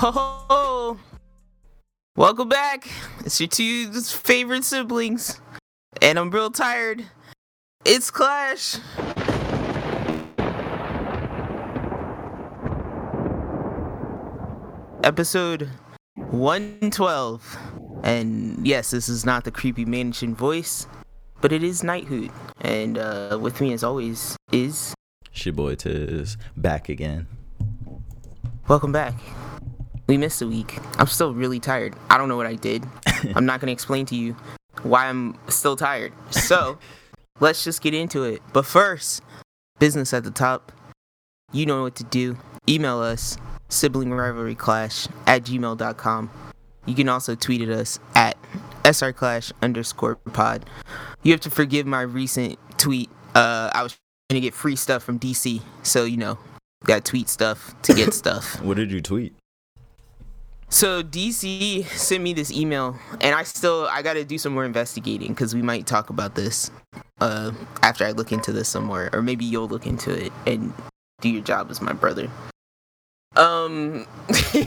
Oh, welcome back. It's your two favorite siblings, and I'm real tired. It's Clash. Episode 112. And yes, this is not the creepy mansion voice, but it is Nighthoot. And uh, with me, as always, is. Your boy Tiz back again. Welcome back. We missed a week. I'm still really tired. I don't know what I did. I'm not going to explain to you why I'm still tired. So, let's just get into it. But first, business at the top. You know what to do. Email us, sibling rivalry clash at gmail.com. You can also tweet at us at srclash underscore pod. You have to forgive my recent tweet. Uh, I was trying to get free stuff from DC. So, you know, got tweet stuff to get stuff. What did you tweet? So DC sent me this email, and I still I got to do some more investigating because we might talk about this uh, after I look into this some more, or maybe you'll look into it and do your job as my brother. Um, Sorry,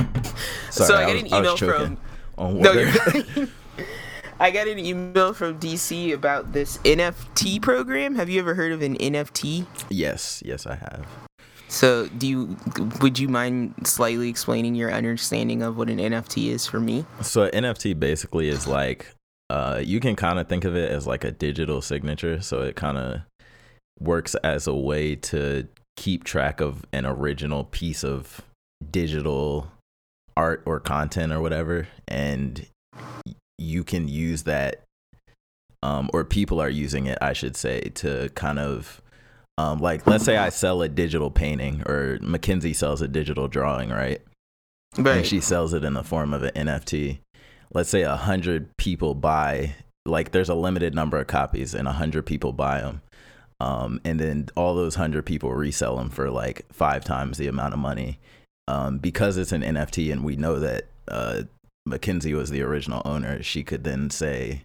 so I I got was- an email from On no, you're. I got an email from DC about this NFT program. Have you ever heard of an NFT? yes, yes, I have. So, do you would you mind slightly explaining your understanding of what an NFT is for me? So NFT basically is like uh you can kind of think of it as like a digital signature, so it kind of works as a way to keep track of an original piece of digital art or content or whatever and you can use that um or people are using it, I should say, to kind of um like let's say I sell a digital painting or Mackenzie sells a digital drawing, right? and she sells it in the form of an NFT. Let's say a hundred people buy, like there's a limited number of copies, and a hundred people buy them, um, and then all those hundred people resell them for like five times the amount of money, um, because it's an NFT, and we know that uh, Mackenzie was the original owner. She could then say,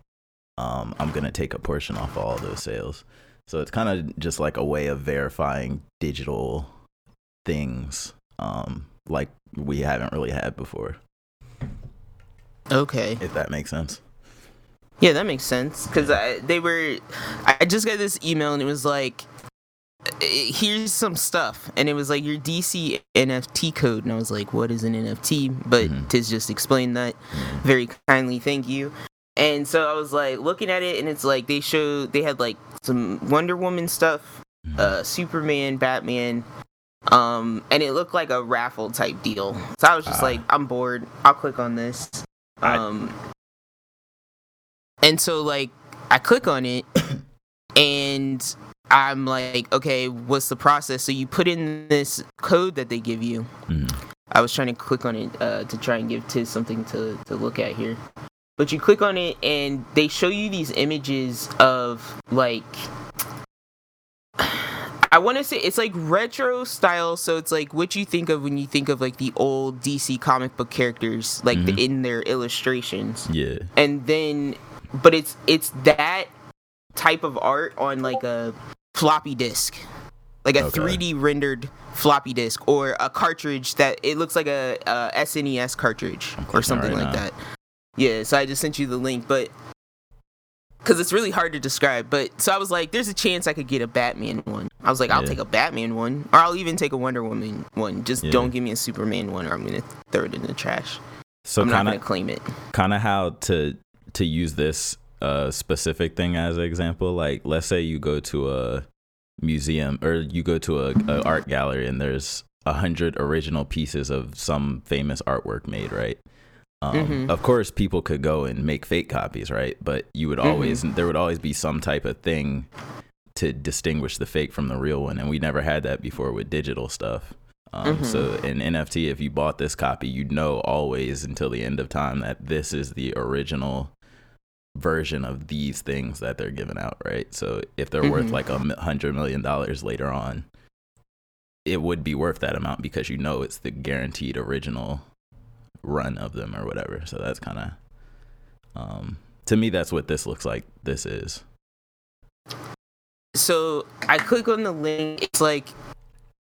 um, "I'm gonna take a portion off all those sales." So it's kind of just like a way of verifying digital things, um, like we haven't really had before. Okay. If that makes sense. Yeah, that makes sense. Cause I, they were, I just got this email and it was like, here's some stuff, and it was like your DC NFT code, and I was like, what is an NFT? But Mhm. Tiz just explained that very kindly. Thank you. And so I was like looking at it, and it's like they showed they had like some Wonder Woman stuff, uh, Superman, Batman, um, and it looked like a raffle type deal. So I was just Ah. like, I'm bored. I'll click on this. I- Um, and so like I click on it, and I'm like, okay, what's the process? So you put in this code that they give you. Mhm. I was trying to click on it uh, to try and give Tiz something to, to look at here. But you click on it and they show you these images of like I want to say it's like retro style, so it's like what you think of when you think of like the old DC comic book characters, like the, Mhm. in their illustrations, Yeah. and then, but it's it's that type of art on like a floppy disk, like a Okay. 3D rendered floppy disk or a cartridge that it looks like a, a SNES cartridge or something right like now. that. Yeah, so I just sent you the link, but because it's really hard to describe. But so I was like, there's a chance I could get a Batman one. I was like, I'll Yeah. take a Batman one, or I'll even take a Wonder Woman one. Just Yeah. don't give me a Superman one, or I'm gonna throw it in the trash. So I'm not kind gonna claim it. kind of how to to use this uh specific thing as an example. Like let's say you go to a museum or you go to a, a art gallery and there's a hundred original pieces of some famous artwork made, right? Um, Mhm. Of course, people could go and make fake copies, right? But you would Mm-hmm. always there would always be some type of thing to distinguish the fake from the real one, and we never had that before with digital stuff. Um, Mhm. So in NFT, if you bought this copy, you'd know always until the end of time that this is the original version of these things that they're giving out, right? So if they're worth Mhm. like a hundred million dollars later on, it would be worth that amount because you know it's the guaranteed original run of them or whatever. So that's kind of, um, to me, that's what this looks like. This is. So I click on the link. It's like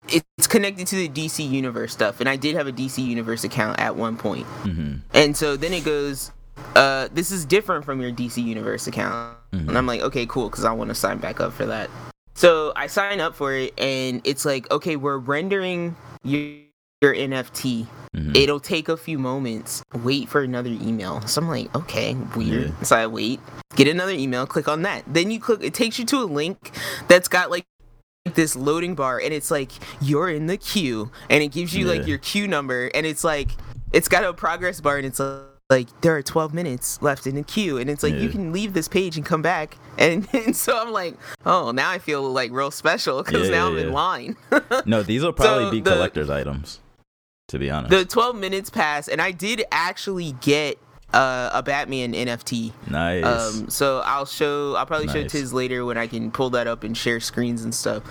it's connected to the DC Universe stuff, and I did have a DC Universe account at one point. hmm And so then it goes, uh, this is different from your DC Universe account. Mhm. And I'm like, okay, cool, because I want to sign back up for that. So I sign up for it, and it's like, okay, we're rendering your, your NFT. hmm It'll take a few moments. Wait for another email. So I'm like, okay, weird. Yeah. So I wait, get another email, click on that. Then you click, it takes you to a link that's got like this loading bar and it's like you're in the queue and it gives you Yeah. like your queue number and it's like it's got a progress bar and it's uh, like there are 12 minutes left in the queue and it's like you can leave this page and come back and, and so i'm like oh now i feel like real special because Yeah, now i'm yeah. in line No, these will probably So be the- collector's items. To be honest, the 12 minutes passed, and i did actually get uh, a batman nft nice. Um, so I'll show. I'll probably show Nice. Tiz later when I can pull that up and share screens and stuff.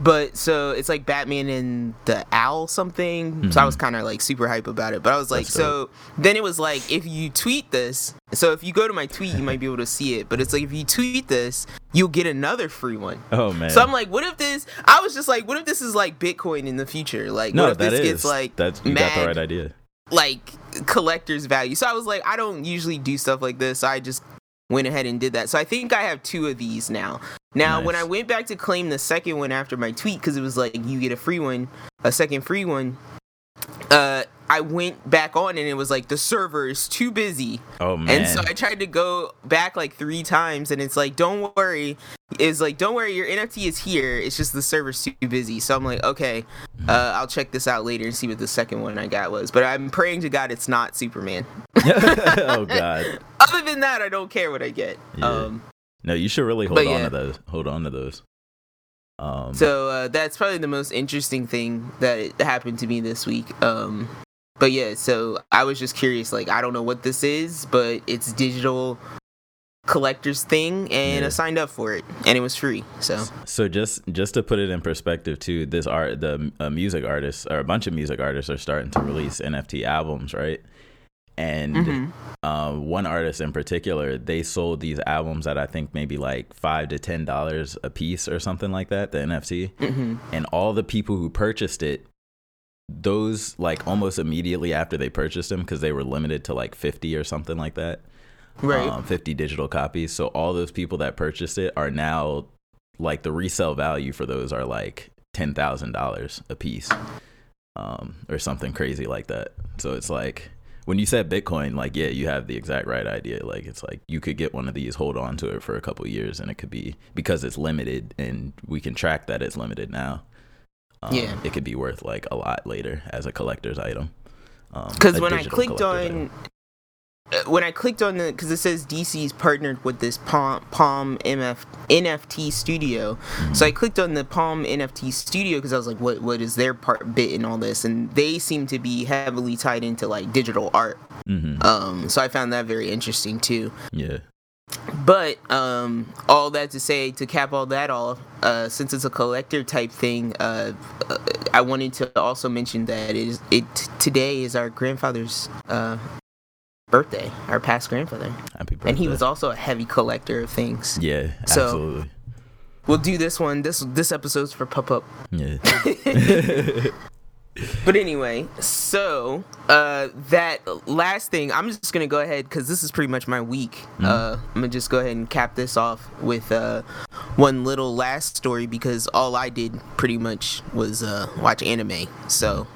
But so it's like Batman and the Owl something. So I was kind of like super hype about it. But I was like, Mm-hmm. That's so then it was like, if you tweet this, so if you go to my tweet, you might be able to see it. But it's like if you tweet this, you'll get another free one. oh man. So I'm like, what if this? I was just like, what if this is like Bitcoin in the future? Like, no, what if that this is gets like that's you mad got the right idea. like collector's value. So I was like, I don't usually do stuff like this. So I just went ahead and did that. So I think I have two of these now. Now, when I went back to claim the second one after my tweet, because it was like you get a free one, a second free one. Uh, I went back on and it was like the server is too busy, Oh man. and so I tried to go back like three times, and it's like, don't worry, it's like, don't worry, your NFT is here. It's just the server's too busy. So I'm like, okay, uh, I'll check this out later and see what the second one I got was. But I'm praying to God it's not Superman. oh god. Other than that, I don't care what I get. Yeah. Um, No, you should really hold on yeah. to those. Hold on to those. Um, so uh, that's probably the most interesting thing that happened to me this week. Um, but yeah, so I was just curious. Like, I don't know what this is, but it's digital collector's thing, and Yeah. I signed up for it, and it was free. So So just just to put it in perspective, too, this art, the uh, music artists or a bunch of music artists are starting to release NFT albums, right? And Mhm. uh, one artist in particular, they sold these albums at I think maybe like five to ten dollars a piece or something like that, the NFT. Mhm. And all the people who purchased it, those like almost immediately after they purchased them, because they were limited to like fifty or something like that right. um, 50 digital copies. So all those people that purchased it are now like the resale value for those are like $10,000 a piece um, or something crazy like that. So it's like when you said Bitcoin, like, yeah, you have the exact right idea. Like, it's like you could get one of these, hold on to it for a couple years, and it could be because it's limited and we can track that it's limited now. Um, Yeah. It could be worth like a lot later as a collector's item. Um, Because a when I clicked on, item. uh, when I clicked on the, because it says DC's partnered with this Palm Palm MF, NFT studio, Mm-hmm. so I clicked on the Palm NFT studio because I was like, what what is their part bit in all this? And they seem to be heavily tied into like digital art. Mhm. Um, so I found that very interesting too. Yeah. But um, all that to say, to cap all that off, uh, since it's a collector type thing, uh, uh, I wanted to also mention that it is it today is our grandfather's uh, birthday, our past grandfather, Happy birthday. and he was also a heavy collector of things. Yeah, So- absolutely. We'll do this one. This this episode's for Pup Up. Yeah. But anyway, so uh, that last thing, I'm just gonna go ahead because this is pretty much my week. Uh, I'm gonna just go ahead and cap this off with uh, one little last story because all I did pretty much was uh, watch anime. So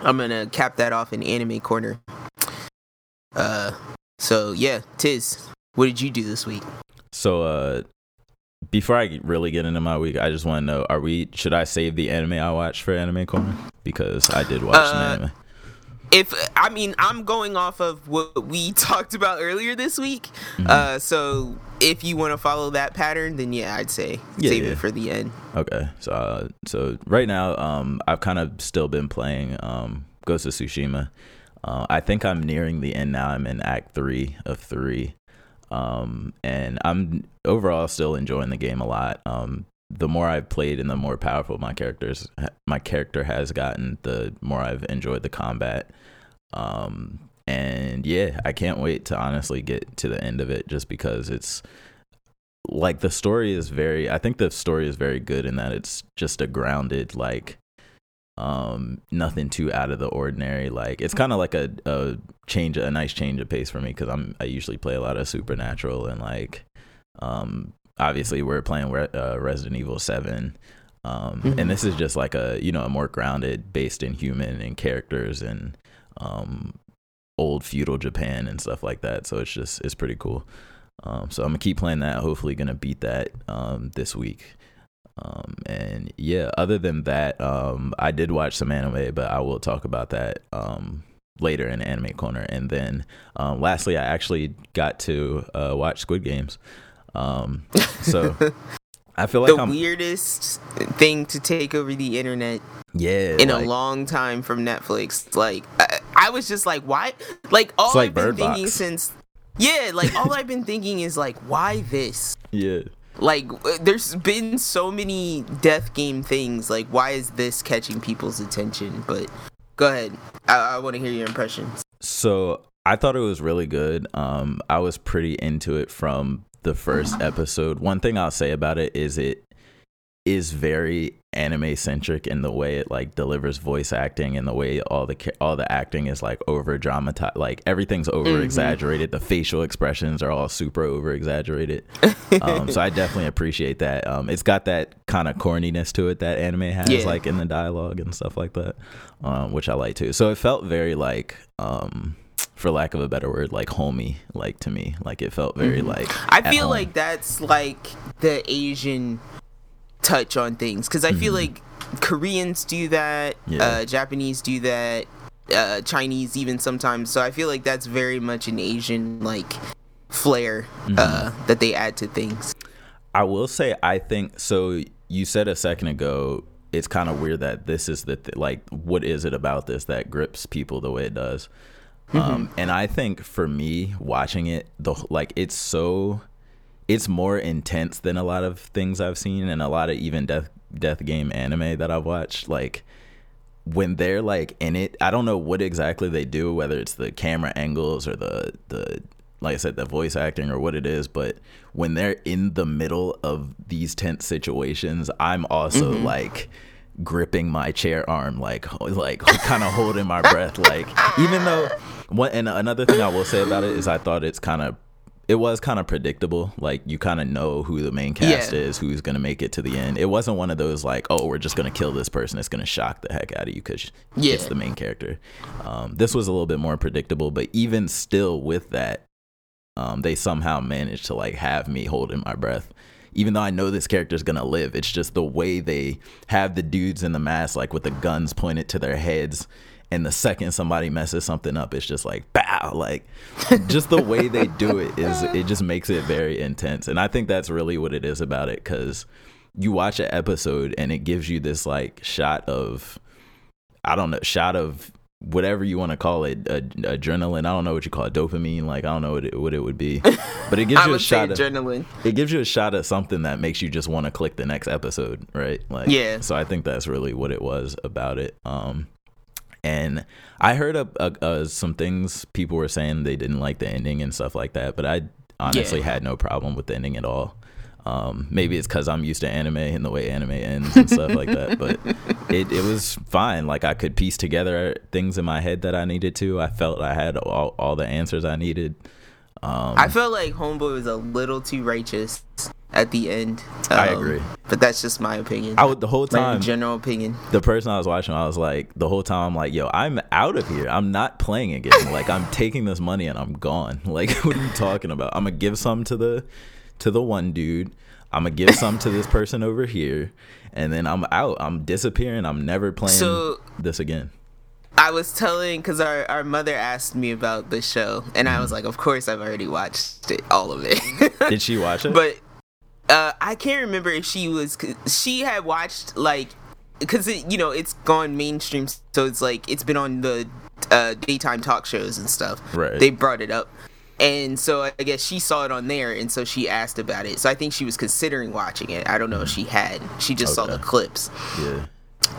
I'm gonna cap that off in anime corner. Uh, so yeah, Tiz, what did you do this week? so, uh, before I really get into my week, I just want to know: Are we? Should I save the anime I watched for Anime Corner? Because I did watch Uh, anime. if I mean I'm going off of what we talked about earlier this week. Mm-hmm. Uh, so if you want to follow that pattern, then yeah, I'd say Yeah, save yeah. it for the end. Okay, so uh, so right now, um, I've kind of still been playing um, Ghost of Tsushima. Uh, I think I'm nearing the end now. I'm in Act Three of three, um, and I'm overall still enjoying the game a lot. Um, the more I've played and the more powerful my characters my character has gotten, the more I've enjoyed the combat. Um, and yeah, I can't wait to honestly get to the end of it, just because it's like the story is very i think the story is very good in that it's just a grounded like Um, nothing too out of the ordinary. Like it's kind of like a, a change, a nice change of pace for me because I'm I usually play a lot of Supernatural and like, um, obviously we're playing uh, Resident Evil Seven. Um, mm-hmm. and this is just like a you know a more grounded, based in human and characters and um, old feudal Japan and stuff like that. So it's just it's pretty cool. Um, so I'm gonna keep playing that. Hopefully, gonna beat that um, this week. Um, and yeah, other than that, um, I did watch some anime, but I will talk about that um, later in Anime Corner. And then, um, lastly, I actually got to uh, watch Squid Games. Um, so I feel like the I'm, weirdest thing to take over the internet. Yeah, in like, a long time from Netflix. Like I, I was just like, why? Like all like I've been thinking since. Yeah, like all I've been thinking is like, why this? Yeah. Like, there's been so many death game things. Like, why is this catching people's attention? But go ahead. I, I want to hear your impressions. So I thought it was really good. Um, I was pretty into it from the first episode. One thing I'll say about it is it is very anime centric in the way it like delivers voice acting and the way all the all the acting is like over dramatized like everything's over exaggerated mm-hmm. the facial expressions are all super over exaggerated um, so i definitely appreciate that um, it's got that kind of corniness to it that anime has yeah. like in the dialogue and stuff like that um, which i like too so it felt very like um, for lack of a better word, like homey, like to me, like it felt very mm-hmm. like. I feel home. like that's like the Asian touch on things because I mm-hmm. feel like Koreans do that, yeah. uh, Japanese do that, uh, Chinese even sometimes. So I feel like that's very much an Asian like flair mm-hmm. uh, that they add to things. I will say I think so. You said a second ago it's kind of weird that this is the th- like what is it about this that grips people the way it does. Mm-hmm. Um, and I think for me watching it, the like it's so it's more intense than a lot of things I've seen and a lot of even death death game anime that I've watched. Like when they're like in it, I don't know what exactly they do, whether it's the camera angles or the the like I said, the voice acting or what it is, but when they're in the middle of these tense situations, I'm also mm-hmm. like gripping my chair arm, like like kind of holding my breath, like even though. What and another thing I will say about it is I thought it's kind of it was kind of predictable. Like you kind of know who the main cast yeah. is, who's gonna make it to the end. It wasn't one of those like, oh, we're just gonna kill this person. It's gonna shock the heck out of you because yeah. it's the main character. Um, this was a little bit more predictable, but even still, with that, um, they somehow managed to like have me holding my breath. Even though I know this character is gonna live, it's just the way they have the dudes in the mask, like with the guns pointed to their heads, and the second somebody messes something up it's just like bow like just the way they do it is it just makes it very intense. And i think that's really what it is about it because you watch an episode and it gives you this like shot of i don't know shot of whatever you want to call it adrenaline. I don't know what you call it dopamine like i don't know what it, what it would be. But it gives you a shot of adrenaline. it gives you a shot of something that makes you just want to click the next episode right? Like yeah. so i think that's really what it was about it. Um and I heard a, a, a, some things people were saying they didn't like the ending and stuff like that, but I honestly yeah. had no problem with the ending at all. Um, maybe it's because I'm used to anime and the way anime ends and stuff like that, but it, it was fine. Like I could piece together things in my head that I needed to. I felt I had all, all the answers I needed. Um, I felt like Homeboy was a little too righteous at the end. Um, I agree, but that's just my opinion. I would the whole time, my general opinion. The person I was watching, I was like, the whole time, I'm like, yo, I'm out of here. I'm not playing again. like, I'm taking this money and I'm gone. Like, what are you talking about? I'm gonna give some to the to the one dude. I'm gonna give some to this person over here, and then I'm out. I'm disappearing. I'm never playing so, this again. I was telling because our, our mother asked me about the show, and I was like, "Of course, I've already watched it, all of it." Did she watch it? But uh, I can't remember if she was. She had watched like because it, you know it's gone mainstream, so it's like it's been on the uh, daytime talk shows and stuff. Right. They brought it up, and so I guess she saw it on there, and so she asked about it. So I think she was considering watching it. I don't know if she had. She just okay. saw the clips. Yeah.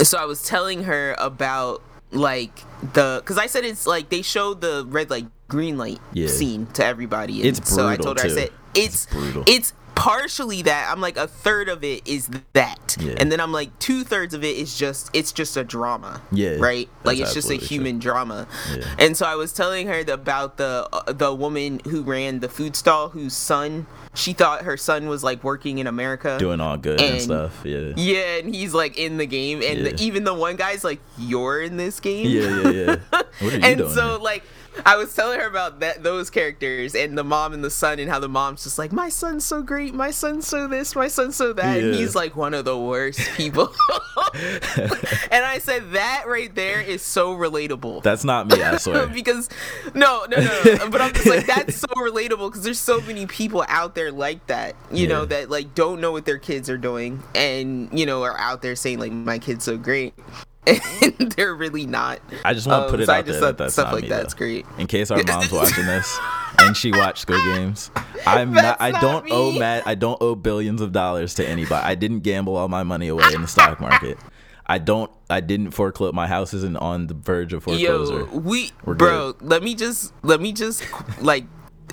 So I was telling her about like the because I said it's like they showed the red light green light yeah. scene to everybody. And it's brutal so I told her too. I said it's it's, it's partially that. I'm like a third of it is that, Yeah. and then I'm like two thirds of it is just it's just a drama. Yeah, right. Like it's just a absolutely true. human drama. Yeah. And so I was telling her about the uh, the woman who ran the food stall whose son she thought her son was like working in America. Doing all good and, And- stuff. Yeah. yeah, and he's like in the game, and the, even the one guy's like, "You're in this game." Yeah, yeah, yeah. What are you doing? and so here? like I was telling her about that those characters and the mom and the son and how the mom's just like my son's so great, my son's so this, my son's so that, and he's like one of the worst people. and I said that right there is so relatable. That's not me, I swear. because no, no, no. but I'm just like that's so relatable because there's so many people out there like that, you know, that like don't know what their kids are doing and you know are out there saying like my kid's so great. And they're really not. I just want to Um, put it so I out there that that's stuff like me. that's though. great. In case our mom's watching this and she watched Squid Games, I'm not. I don't owe. Matt. I don't owe billions of dollars to anybody. I didn't gamble all my money away in the stock market. I don't. I didn't foreclose. My house isn't on the verge of foreclosure. Yo, we We're bro, let me just let me just like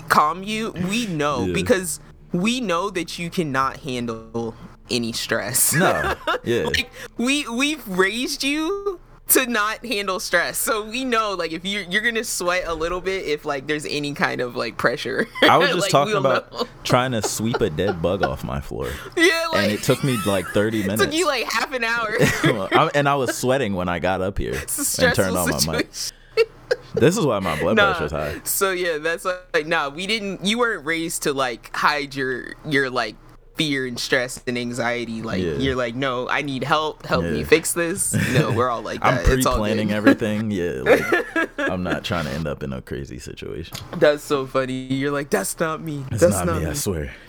calm you. We know Yeah. because we know that you cannot handle any stress. No. Yeah. like we we've raised you to not handle stress. So we know like if you're you're gonna sweat a little bit if like there's any kind of like pressure. I was just Like, talking about know. trying to sweep a dead bug off my floor, Yeah, like and it took me like 30 it minutes. took you like half an hour. And I was sweating when I got up here and turned on my mic. This is why my blood Nah. pressure's high. So yeah, that's like nah. We didn't. You weren't raised to like hide your your like fear and stress and anxiety. Like Yeah. you're like, no, I need help. Help me fix this. No, we're all like I'm that. Pre-planning everything. Yeah, like, I'm not trying to end up in a crazy situation. That's so funny. You're like, that's not me. It's that's not, me, I swear.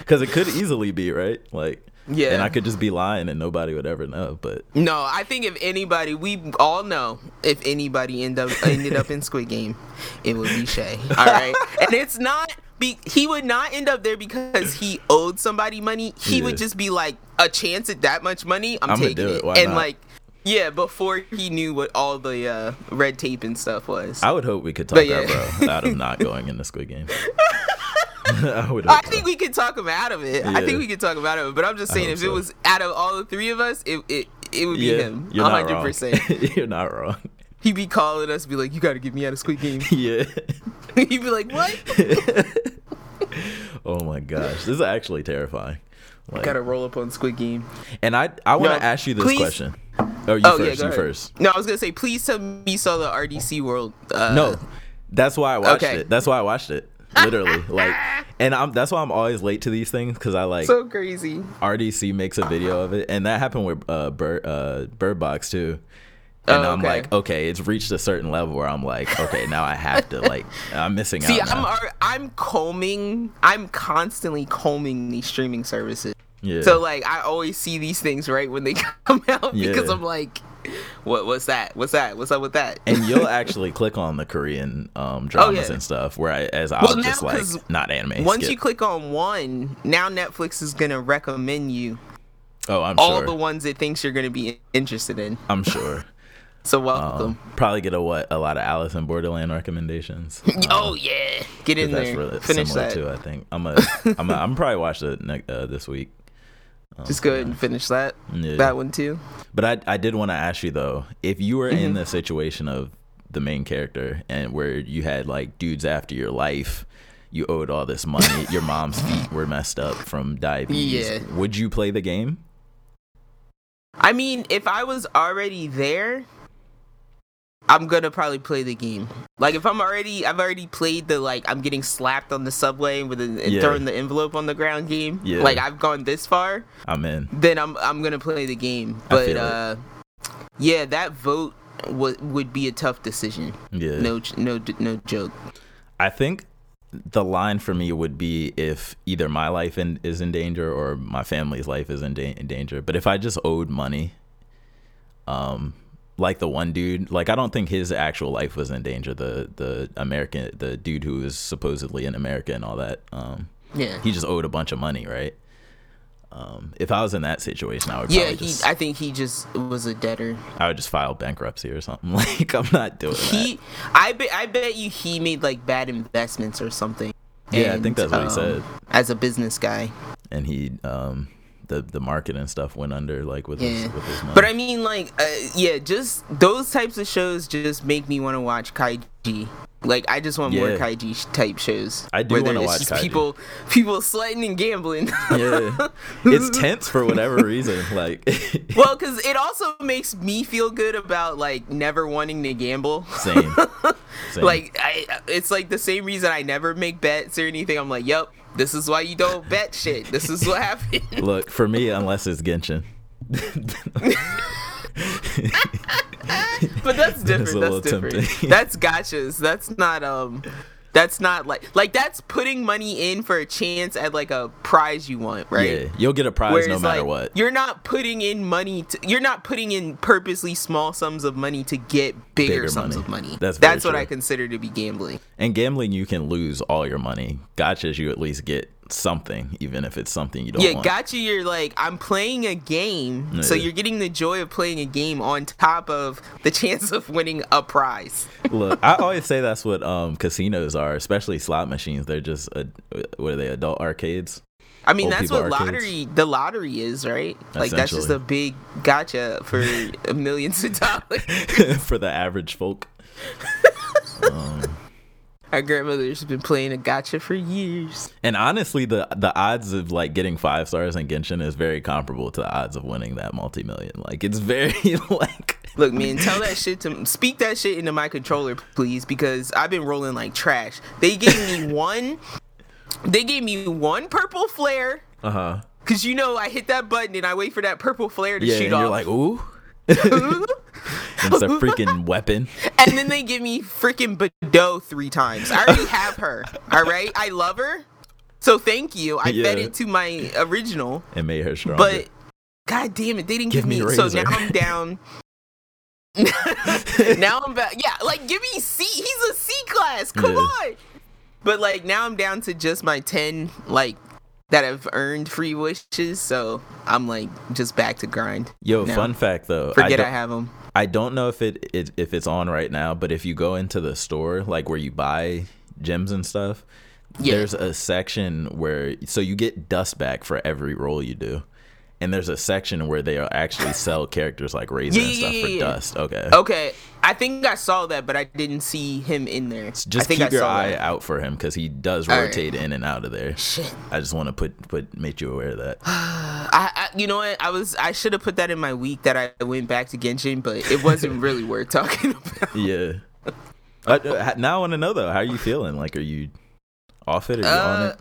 Because it could easily be right, like, Yeah. and I could just be lying and nobody would ever know. But No, I think if anybody, we all know if anybody end up ended up in Squid Game, it would be Shay. All right, and it's not. Be, he would not end up there because he owed somebody money. He Yeah. would just be like a chance at that much money. I'm, I'ma taking it. it, and not? like, yeah, before he knew what all the uh, red tape and stuff was. I would hope we could talk But yeah. bro out of not going in the Squid Game. I would. I think so. we could talk him out of it. I think we could talk him out of it. But I'm just saying, if it was out of all the three of us, it it, it would be yeah, him. you're not hundred wrong. percent. you're not wrong. He'd be calling us, be like, "You got to get me out of Squid Game." yeah. He'd be like, "What?" oh my gosh, this is actually terrifying. Like, Got to roll up on Squid Game. and I I want No, to ask you this please- question. Oh, you Oh first. yeah, you ahead. first. No, I was gonna say, please tell me you saw the RDC World. Uh, No, that's why I watched okay. it. That's why I watched it. Literally, like, and I'm that's why I'm always late to these things because I like so crazy. RDC makes a video of it, and that happened with uh Bird uh Bird Box too. And Oh, I'm like, okay, it's reached a certain level where I'm like, okay, now I have to like, I'm missing See, out. I'm now. I'm combing. I'm constantly combing these streaming services. yeah. So like, I always see these things right when they come out because Yeah. I'm like, what? What's that? What's that? What's up with that? and you'll actually click on the Korean um, dramas Oh, yeah. and stuff. Where I, as I'll Well, now, just like, not anime. Once skip. you click on one, now Netflix is gonna recommend you oh, I'm all sure. the ones it thinks you're gonna be interested in. I'm sure. So welcome. Um, probably get a what a lot of Alice in Borderland recommendations. oh yeah, get in that's there. really Finish similar that. too. I think I'm a I'm a, I'm probably watch it ne- uh, this week. Just go ahead and finish that. Yeah. That one too. But I I did want to ask you though, if you were Mm-hmm. in the situation of the main character and where you had like dudes after your life, you owed all this money, your mom's feet were messed up from diabetes. Yeah. Would you play the game? I mean, if I was already there, I'm gonna probably play the game. Like if I'm already, I've already played the like I'm getting slapped on the subway with an, and Yeah. throwing the envelope on the ground game. Yeah. Like I've gone this far, I'm in. then I'm I'm gonna play the game. But feel it. uh, yeah, that vote would would be a tough decision. Yeah. No, no, no joke. I think the line for me would be if either my life in, is in danger or my family's life is in, da- in danger. But if I just owed money, um, like the one dude, like I don't think his actual life was in danger. The the American, the dude who was supposedly in America and all that. Um, Yeah. he just owed a bunch of money, right? Um, if I was in that situation, I would yeah, probably he. just I think he just was a debtor. I would just file bankruptcy or something. Like I'm not doing that. He, I bet, I bet you he made like bad investments or something. Yeah, I think that's what he um, said. As a business guy. And he um the the market and stuff went under like with his with his money. But I mean, like, uh, yeah, just those types of shows just make me want to watch Kaiji. Like, I just want more Kaiji type shows. I do wanna watch just Kaiji. People, people sweating and gambling. yeah, it's tense for whatever reason. Like, well, because it also makes me feel good about like never wanting to gamble. same, same. Like, I, it's like the same reason I never make bets or anything. I'm like, yep, this is why you don't bet shit. This is what happened. look for me, unless it's Genshin. but that's That's different. a That's different. tempting. That's gachas. That's not um. That's not like like that's putting money in for a chance at like a prize you want, right? Yeah, you'll get a prize Whereas, no matter like, what. You're not putting in money. To, you're not putting in purposely small sums of money to get bigger, Bigger sums money. of money. That's that's what. I consider to be gambling. And gambling, you can lose all your money. Gachas, you at least get something, even if it's something you don't Yeah, want. gotcha. You're like, I'm playing a game, so you're getting the joy of playing a game on top of the chance of winning a prize. Look, I always say that's what um casinos are, especially slot machines. They're just uh, what are they? Adult arcades. I mean, Old that's what arcades. lottery, the lottery is, right? Like that's just a big gacha for millions of dollars. for the average folk. Our grandmother's been playing a gacha for years. And honestly, the the odds of like getting five stars in Genshin is very comparable to the odds of winning that multi million. Like it's very like Look, man, tell that shit to speak that shit into my controller, please, because I've been rolling like trash. They gave me one. They gave me one purple flare. uh huh. Cause you know I hit that button and I wait for that purple flare to Yeah, shoot and off. you're like ooh. it's a freaking weapon. and then they give me freaking Beidou three times. I already have her. All right, I love her. So thank you. I fed it to my original, It made her stronger. but god damn it, they didn't Give give, me me. So now I'm down. now I'm back. Yeah, like give me C. He's a C class. Come Yeah. on. But like now I'm down to just my ten like that have earned free wishes. So I'm like just back to grind. Yo, now. fun fact though. Forget I, don't- have them. I don't know if it, it if it's on right now, but if you go into the store, like where you buy gems and stuff, Yeah. there's a section where so you get dust back for every roll you do. And there's a section where they actually sell characters like Razor Yeah, and stuff yeah, for dust. Okay. Okay, I think I saw that, but I didn't see him in there. I Just think keep I your saw eye that. out for him because he does All right. rotate in and out of there. Shit. I just want to put put make you aware of that. I, I, you know what? I was, I should have put that in my week that I went back to Genshin, but it wasn't really worth talking about. yeah. Uh, uh, now I want to know though, how are you feeling? Like, are you off it? Are you on Uh,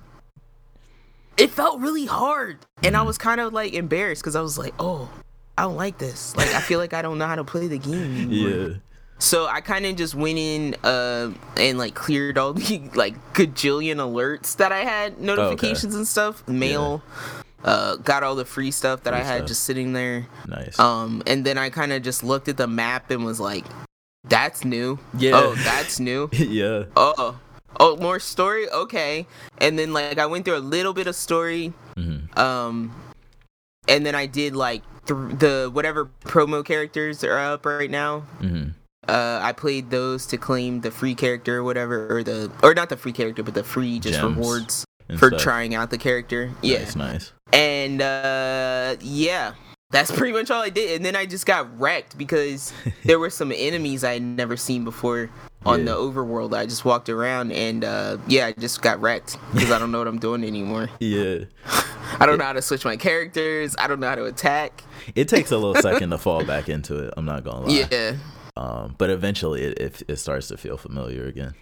it? It felt really hard, and I was kind of like embarrassed because I was like, oh. I don't like this. Like, I feel like I don't know how to play the game. anymore. Yeah. So I kind of just went in uh, and like cleared all the like gajillion alerts that I had, notifications and stuff, mail. Uh, got all the free stuff that Free I had stuff. just sitting there. Nice. Um, and then I kind of just looked at the map and was like, "That's new. Yeah. Oh, that's new. yeah. Oh, oh, more story. Okay." And then like I went through a little bit of story. Mhm. Um, and then I did like th- the whatever promo characters are up right now. hmm Uh, I played those to claim the free character or whatever, or the or not the free character, but the free just Gems rewards for stuff. trying out the character. Yeah, Nice, nice. and uh, yeah, that's pretty much all I did. And then I just got wrecked because there were some enemies I had never seen before on Yeah. the overworld. I just walked around and uh, yeah, I just got wrecked because I don't know what I'm doing anymore. Yeah. I don't know how to switch my characters. I don't know how to attack. It takes a little second to fall back into it. I'm not gonna lie. Yeah, Um, but eventually, it, it it starts to feel familiar again.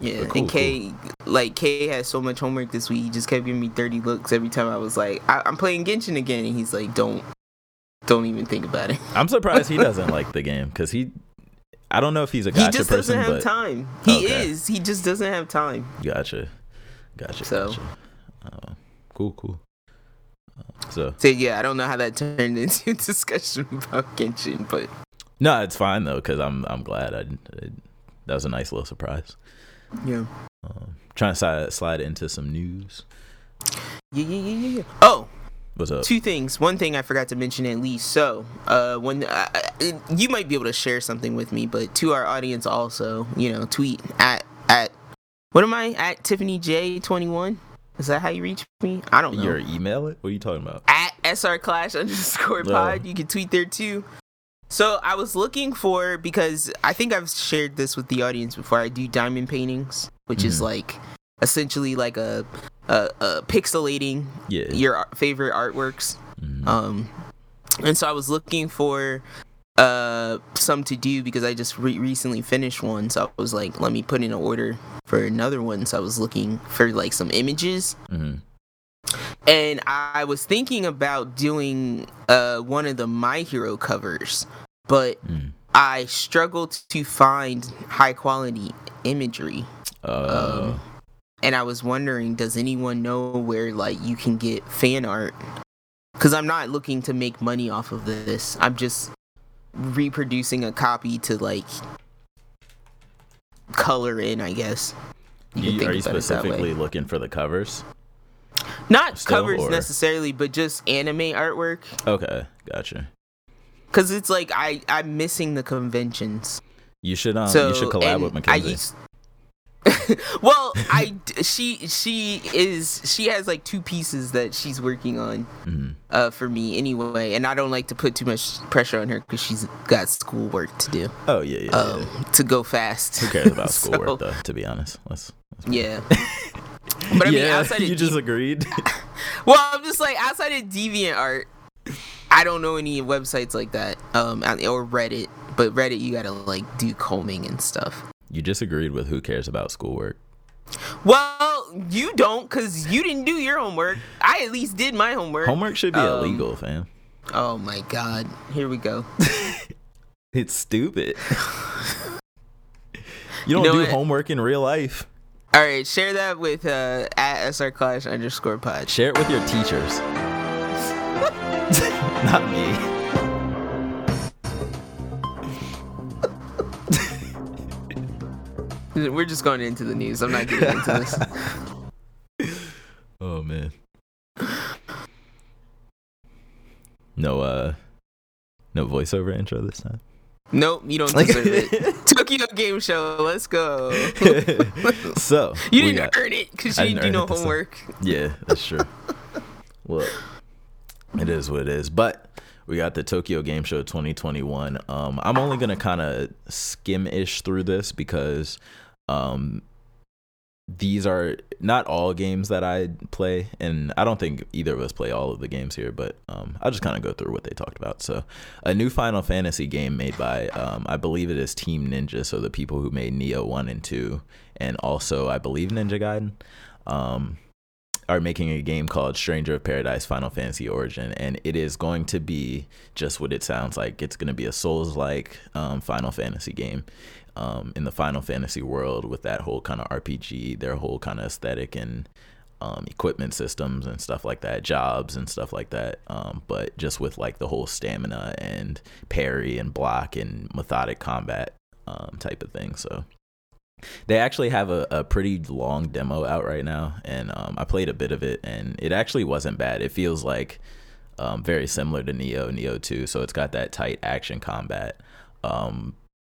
yeah. Cool, and Kay, like Kay had so much homework this week. He just kept giving me dirty looks every time I was like, I- "I'm playing Genshin again," and he's like, "Don't, don't even think about it." I'm surprised he doesn't like the game because he. I don't know if he's a he just person, doesn't have but time. He Okay. is. He just doesn't have time. gotcha, gotcha, So. gotcha. Uh, cool, cool. Uh, so So yeah, I don't know how that turned into a discussion about Genshin, but no, it's fine though because I'm I'm glad I, I that was a nice little surprise. yeah. Um, trying to slide, slide into some news. Yeah, yeah, yeah, yeah, yeah. Oh, What's up? two things. One thing I forgot to mention at least. So, uh, when uh, uh, you might be able to share something with me, but to our audience also, you know, tweet at at What am I at Tiffany J twenty one? Is that how you reach me? I don't know. Your email it? What are you talking about? At SR Clash underscore pod. You can tweet there too. So I was looking for because I think I've shared this with the audience before. I do diamond paintings, which is Mhm. like essentially like a, a, a pixelating Yeah. your favorite artworks. Mhm. Um, and so I was looking for uh some to do because I just re- recently finished one. So I was like, let me put in an order for another one. So I was looking for like some images, Mhm. And I was thinking about doing uh one of the My Hero covers, but Mm. I struggled to find high quality imagery. Uh, Um, and I was wondering, does anyone know where like you can get fan art? Because I'm not looking to make money off of this. I'm just reproducing a copy to like color in, I guess. You you, are you about it that way. specifically looking for the covers? Not still, covers or- necessarily, but just anime artwork. Okay, gotcha. Because it's like I I'm missing the conventions. You should um so you should collab with Mackenzie. well, I she she is she has like two pieces that she's working on Mhm. uh, for me anyway, and I don't like to put too much pressure on her because she's got schoolwork to do Oh yeah, yeah. um, yeah. to go fast. Who cares about So, schoolwork though? To be honest, let's. let's Yeah. But I mean, yeah, outside of you just Devi- agreed. well, I'm just like outside of Deviant Art, I don't know any websites like that, um, or Reddit. But Reddit, you gotta like do combing and stuff. you disagreed with who cares about schoolwork. Well, you don't, cause you didn't do your homework. I at least did my homework. Homework should be Um, illegal, fam. Oh my god, here we go. It's stupid. you don't know do what? homework in real life. All right, share that with uh, at sr clash underscore pod. Share it with your teachers. Not me. We're just going into the news. I'm not getting into this. Oh man. No uh no voiceover intro this time. Nope, you don't deserve it. Tokyo Game Show, let's go. so You didn't got- earn it because you didn't didn't do no homework. Yeah, that's true. well, it is what it is. But we got the Tokyo Game Show 2021. Um, I'm only gonna kind of skim-ish through this because um, these are not all games that I play, and I don't think either of us play all of the games here. But um, I'll just kind of go through what they talked about. So, a new Final Fantasy game made by, um, I believe it is Team Ninja, so the people who made Nioh One and Two, and also I believe Ninja Gaiden. Um, are making a game called Stranger of Paradise Final Fantasy Origin, and it is going to be just what it sounds like. It's going to be a Souls like um, Final Fantasy game um, in the Final Fantasy world with that whole kind of RPG, their whole kind of aesthetic and um, equipment systems and stuff like that, jobs and stuff like that. Um, but just with like the whole stamina and parry and block and methodic combat um, type of thing. So they actually have a, a pretty long demo out right now, and um, I played a bit of it, and it actually wasn't bad. It feels like um, very similar to Nioh, Nioh 2, so it's got that tight action combat.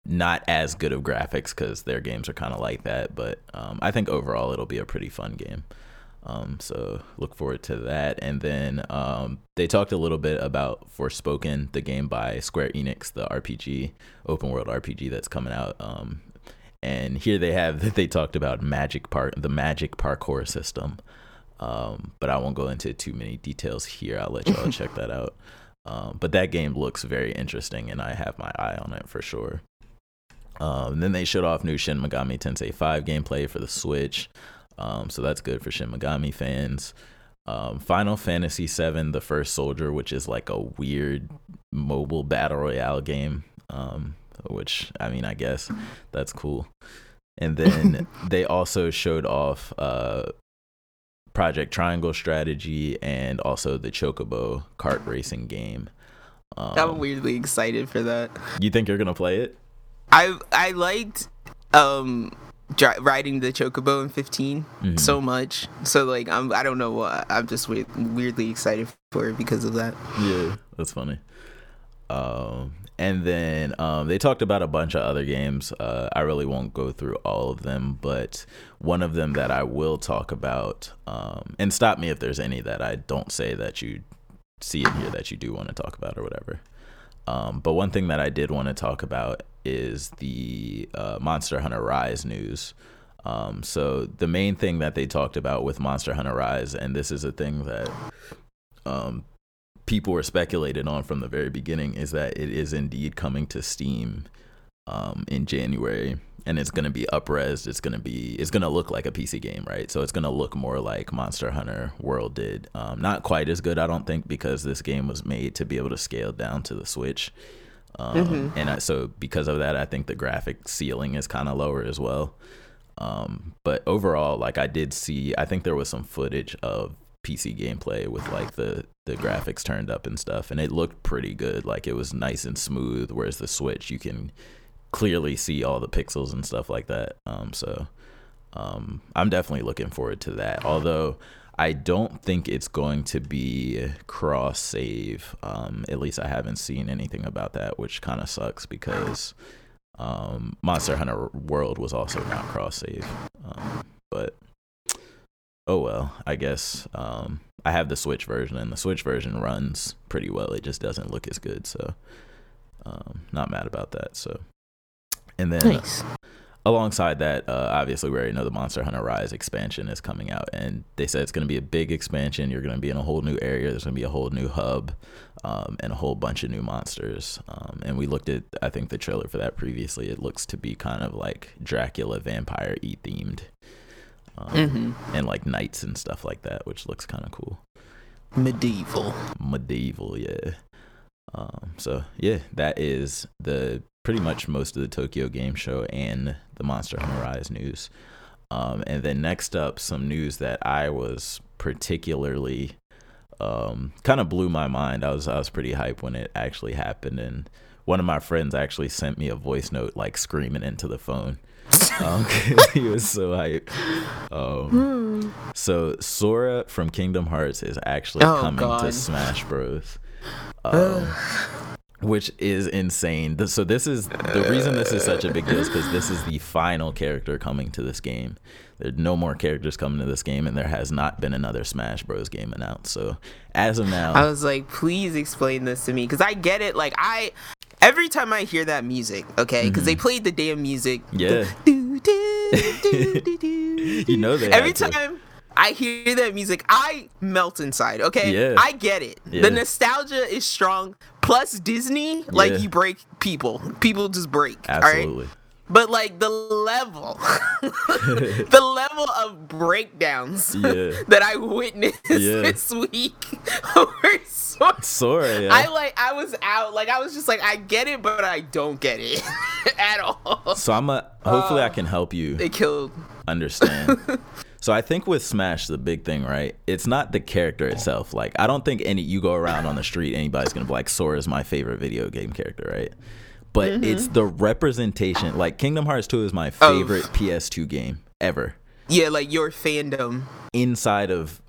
Not as good of graphics because their games are kind of like that, but um, I think overall it'll be a pretty fun game. Um, so look forward to that. And then um, they talked a little bit about Forspoken, the game by Square Enix, the RPG, open world RPG that's coming out. Um, and here they have that they talked about magic park, the magic parkour system. Um, but I won't go into too many details here. I'll let y'all check that out. Um, but that game looks very interesting, and I have my eye on it for sure. Um, then they showed off new Shin Megami Tensei 5 gameplay for the Switch. Um, so that's good for Shin Megami fans. Um, Final Fantasy VII: The First Soldier, which is like a weird mobile battle royale game. Um, which I mean, I guess that's cool. And then they also showed off uh, Project Triangle Strategy and also the Chocobo kart racing game. Um, I'm weirdly excited for that. you think you're gonna play it? I I liked um dri- riding the chocobo in 15 Mhm. so much. So like I'm I don't know what I'm just weird, weirdly excited for it because of that. Yeah, that's funny. Um, and then um, they talked about a bunch of other games. Uh, I really won't go through all of them, but one of them that I will talk about, um, and stop me if there's any that I don't say that you see in here that you do want to talk about or whatever. Um, but one thing that I did want to talk about is the uh, Monster Hunter Rise news. Um, so the main thing that they talked about with Monster Hunter Rise, and this is a thing that um, people were speculated on from the very beginning, is that it is indeed coming to Steam um, in January, and it's going to be upres. It's going to be it's going to look like a PC game, right? So it's going to look more like Monster Hunter World did. Um, not quite as good, I don't think, because this game was made to be able to scale down to the Switch. Um, mm-hmm. And I, so because of that, I think the graphic ceiling is kind of lower as well. Um, but overall, like I did see, I think there was some footage of PC gameplay with like the the graphics turned up and stuff, and it looked pretty good. Like it was nice and smooth. Whereas the Switch, you can clearly see all the pixels and stuff like that. Um, so um, I'm definitely looking forward to that. Although I don't think it's going to be cross save. Um, at least I haven't seen anything about that, which kind of sucks because um, Monster Hunter World was also not cross save. Um, but oh well, I guess um, I have the Switch version, and the Switch version runs pretty well. It just doesn't look as good, so um, not mad about that. So, and then nice. Alongside that, uh, obviously we already know the Monster Hunter Rise expansion is coming out, and they said it's going to be a big expansion. You're going to be in a whole new area. There's going to be a whole new hub, um, and a whole bunch of new monsters. Um, and we looked at, I think, the trailer for that previously. It looks to be kind of like Dracula vampire e themed um, mm-hmm. and like knights and stuff like that, which looks kind of cool. Medieval. Medieval, yeah. Um, so yeah, that is the pretty much most of the Tokyo Game Show and the Monster Hunter Rise news. Um, and then next up, some news that I was particularly um, kind of blew my mind. I was I was pretty hyped when it actually happened, and one of my friends actually sent me a voice note like screaming into the phone um, he was so hyped. Um, so Sora from Kingdom Hearts is actually oh, coming God. to Smash Bros. Um, which is insane. So this is the reason this is such a big deal is because this is the final character coming to this game. There are no more characters coming to this game, and there has not been another Smash Bros. game announced. So as of now, I was like, please explain this to me because I get it. Like I, every time I hear that music, okay, because mm-hmm. they played the damn music. Yeah. The, do, do, do, you know that. Every time I hear that music, I melt inside. Okay, yeah. I get it. Yeah. The nostalgia is strong. Plus Disney, like yeah. you break people. People just break. Absolutely. But like the level, the level of breakdowns that I witnessed this week Sora. Sora, yeah. I like I was out, like I was just like I get it, but I don't get it at all. So I'm a hopefully uh, I can help you. They killed. Understand. So I think with Smash, the big thing, right? It's not the character itself. Like I don't think any you go around on the street, anybody's gonna be like, Sora is my favorite video game character, right? But mm-hmm. it's the representation. Like Kingdom Hearts 2 is my favorite oh. PS2 game ever. Yeah, like your fandom inside of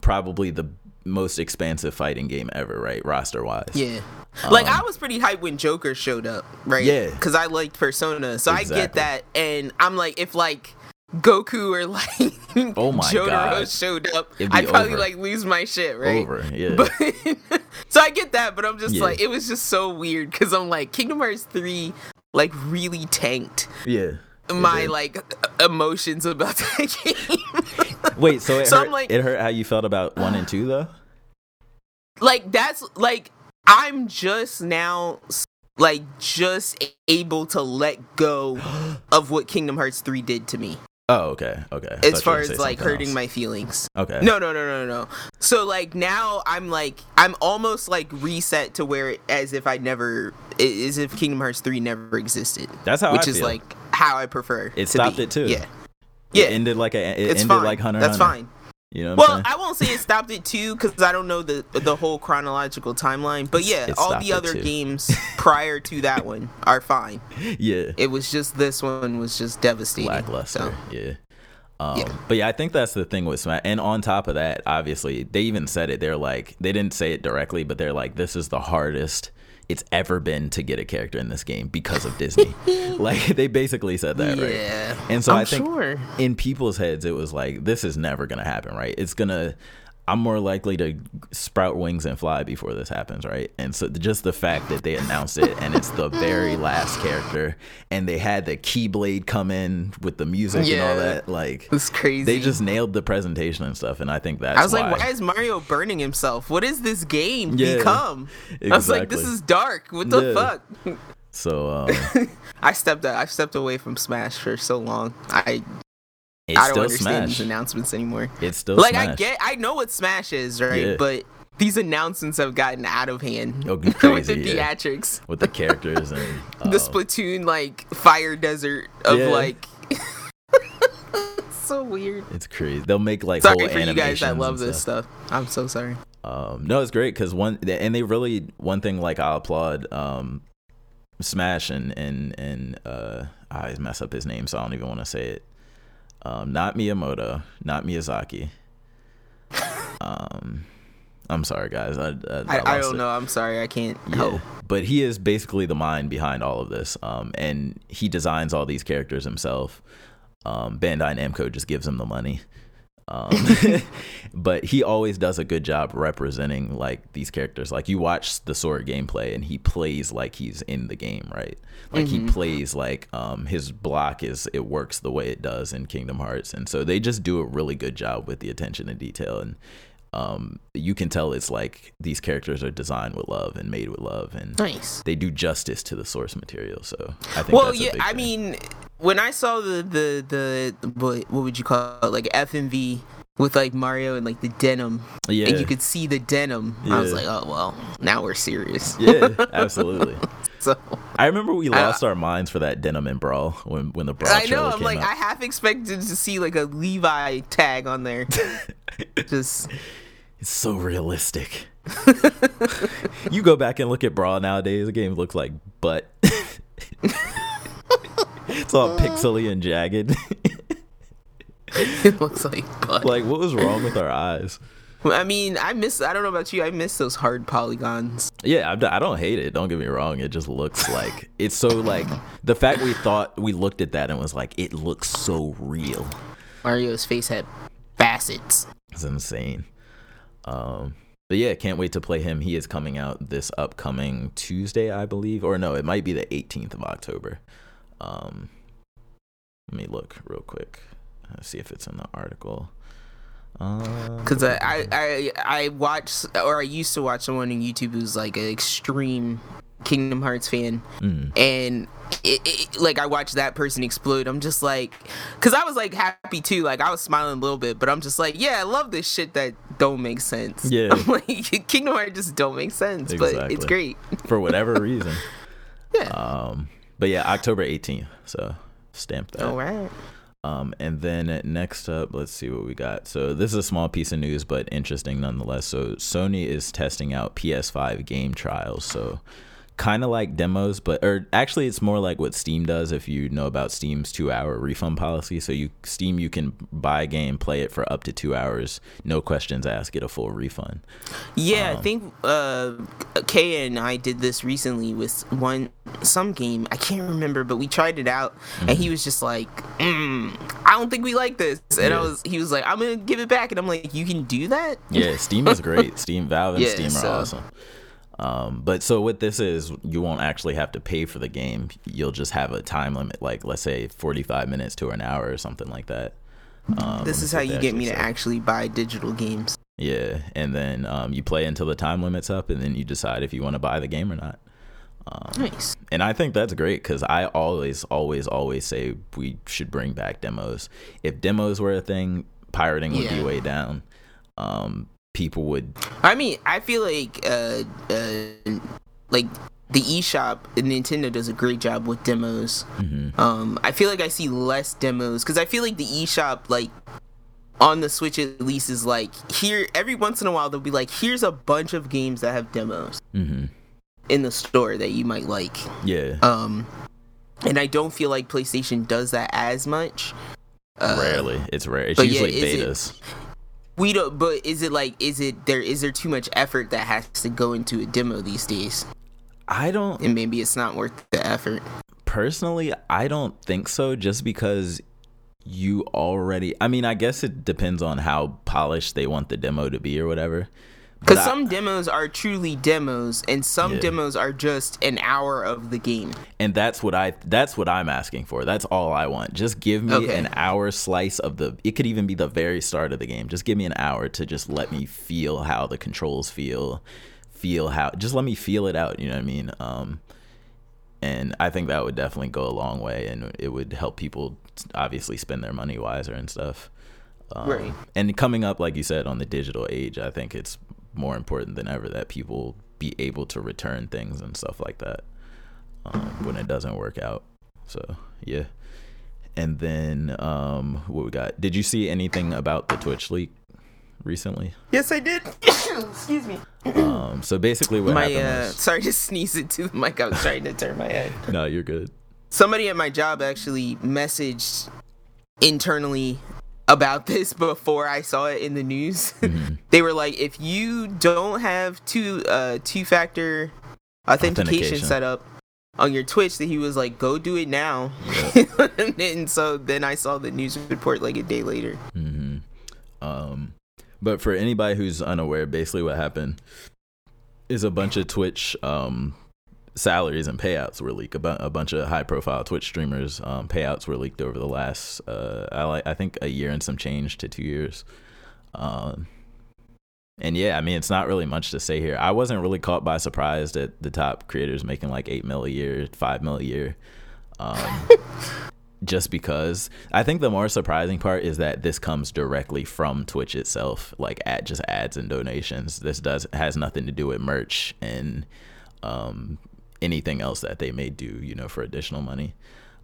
probably the most expansive fighting game ever, right? Roster wise. Yeah. Um, like I was pretty hyped when Joker showed up, right? Yeah. Because I liked Persona, so exactly. I get that, and I'm like, if like Goku or like oh my Jotaro God. showed up, I'd probably over. like lose my shit, right? Over, yeah. But, so I get that, but I'm just yeah. like, it was just so weird because I'm like, Kingdom Hearts three like really tanked. Yeah. My like emotions about that game. Wait, so it so hurt, I'm like, it hurt how you felt about one and two though. Like that's like I'm just now like just able to let go of what Kingdom Hearts 3 did to me. Oh, okay, okay. As far as like hurting else. my feelings. Okay. No, no, no, no, no. So like now I'm like I'm almost like reset to where it, as if I never as if Kingdom Hearts 3 never existed. That's how which I is like how I prefer. It stopped be. it too. Yeah. Yeah. It ended like a it it's ended fine. like Hunter. That's Hunter. fine. You know well, i won't say it stopped it too because I don't know the the whole chronological timeline. But yeah, it all the other games prior to that one are fine. Yeah, it was just this one was just devastating. Lackluster. So. Yeah. Um, Yeah. But yeah, I think that's the thing with Smash. And on top of that, obviously, they even said it. They're like, they didn't say it directly, but they're like, this is the hardest it's ever been to get a character in this game because of Disney. like they basically said that, right? Yeah. And so I'm I think sure. in people's heads, it was like, this is never gonna happen, right? It's gonna. I'm more likely to sprout wings and fly before this happens, right? And so just the fact that they announced it and it's the very last character, and they had the Keyblade come in with the music and all that, like It's crazy. they just nailed the presentation and stuff. And I think that's I was why. like, why is Mario burning himself? What is this game Yeah, become? I was like, this is dark. What the Yeah. fuck? so um, I stepped I stepped away from Smash for so long. I it's I don't still understand Smash. these announcements anymore. It's still like I get I know what Smash is, right? Yeah. But these announcements have gotten out of hand Oh, with the crazy, yeah. theatrics. with the characters and um, the Splatoon like fire desert of Yeah. like so weird. It's crazy. They'll make like Sorry whole for you guys that love this stuff. I'm so sorry. Um, no, it's great because one and they really one thing like I'll applaud um, Smash and and and uh, I mess up his name, so I don't even want to say it. Um, not Miyamoto, not Miyazaki. Um, I'm sorry, guys. I I, I, I don't it. know. I'm sorry. I can't Yeah, help. but he is basically the mind behind all of this, um, and he designs all these characters himself. Um, Bandai Namco just gives him the money, um, but he always does a good job representing like these characters. Like you watch the Sora gameplay, and he plays like he's in the game, right? Like he plays like um, his block is it works the way it does in Kingdom Hearts, and so they just do a really good job with the attention to detail and um, you can tell it's like these characters are designed with love and made with love, and Nice. they do justice to the source material. So I think Well, that's a yeah. big I thing. mean, when I saw the the the, the what, what would you call it? Like FMV with like Mario and like the denim, yeah, and you could see the denim. I was like, oh well, now we're serious. yeah, absolutely. So I remember we lost our minds for that denim and brawl when when the brawl I know. I'm came like, out. I half expected to see like a Levi tag on there. Just It's so realistic. you go back and look at brawl nowadays. The game looks like butt. it's all pixely and jagged. it looks like butt. like, what was wrong with our eyes? I mean, I miss. I don't know about you. I miss those hard polygons. Yeah, I, I don't hate it. Don't get me wrong. It just looks like it's so like the fact we thought we looked at that and was like, it looks so real. Mario's face had facets. It's insane. Um, but yeah, can't wait to play him. He is coming out this upcoming Tuesday, I believe, or no, it might be the 18th of October. Um, let me look real quick. Uh, see if it's in the article. Um, Cause I, I I watch or I used to watch someone on YouTube who's like an extreme Kingdom Hearts fan, mm, and it, it, like I watched that person explode. I'm just like, cause I was like happy too, like I was smiling a little bit, but I'm just like, yeah, I love this shit that don't make sense. Yeah. I'm like Kingdom Hearts just don't make sense, but it's great. for whatever reason. Yeah. Um, but yeah, October 18th. So stamp that. All right. Um, and then next up, let's see what we got. So this is a small piece of news, but interesting nonetheless. So Sony is testing out PS5 game trials. So kind of like demos, but or actually, it's more like what Steam does. If you know about Steam's two-hour refund policy, so you Steam you can buy a game, play it for up to two hours, no questions asked, get a full refund. Yeah, Um, I think uh, Kay and I did this recently with one some game. I can't remember, but we tried it out, and he was just like, mm, "I don't think we like this," and I was, he was like, "I'm gonna give it back," and I'm like, "You can do that?" Yeah, Steam is great. Steam, Valve, and Yeah, Steam are so- awesome. Um, but so what this is, you won't actually have to pay for the game. You'll just have a time limit, like let's say 45 minutes to an hour or something like that. Um, This is how you get me to actually buy digital games. Yeah, and then um, you play until the time limit's up, and then you decide if you want to buy the game or not. Um, Nice. And I think that's great because I always, always, always say we should bring back demos. If demos were a thing, pirating would be way down. Um, people would I mean, I feel like uh, uh, like the eShop Nintendo does a great job with demos. mhm. Um, I feel like I see less demos because I feel like the eShop, like on the Switch at least, is like here every once in a while they'll be like, here's a bunch of games that have demos Mhm. in the store that you might like. Yeah. Um, and I don't feel like PlayStation does that as much. Uh, Rarely, it's rare. It's but yeah, usually it- betas. We don't. But is it like? Is it there? Is there too much effort that has to go into a demo these days? I don't And maybe it's not worth the effort. personally. I don't think so. Just because you already. I mean, I guess it depends on how polished they want the demo to be or whatever. Because some demos are truly demos, and some Yeah. demos are just an hour of the game. and that's what I that's what I'm asking for. That's all I want. Just give me Okay. an hour slice of the it could even be the very start of the game. Just give me an hour to just let me feel how the controls feel, feel how just let me feel it out, you know what I mean? Um and I think that would definitely go a long way and it would help people obviously spend their money wiser and stuff. Um, Right. And coming up like you said on the digital age, I think it's more important than ever that people be able to return things and stuff like that um, when it doesn't work out. So yeah. And then um, what we got? Did you see anything about the Twitch leak recently? Yes, I did. Excuse me. Um, so basically, what my happened uh, sorry to sneeze into the mic. I was trying to turn my head. no, you're good. Somebody at my job actually messaged internally about this before I saw it in the news. Mm-hmm. they were like, if you don't have two uh two factor authentication, Authentication. set up on your Twitch, that he was like, go do it now. and so then I saw the news report like a day later. Mm-hmm. Um, but for anybody who's unaware, basically what happened is a bunch of Twitch um, salaries and payouts were leaked. A, bu- a bunch of high-profile Twitch streamers um, payouts were leaked over the last, uh, I like, I think, a year and some change to two years. Um, and yeah, I mean, it's not really much to say here. I wasn't really caught by surprise that the top creators making like eight mil a year, five mil a year. Um, just because I think the more surprising part is that this comes directly from Twitch itself, like at just ads and donations. This does has nothing to do with merch and um, anything else that they may do, you know, for additional money.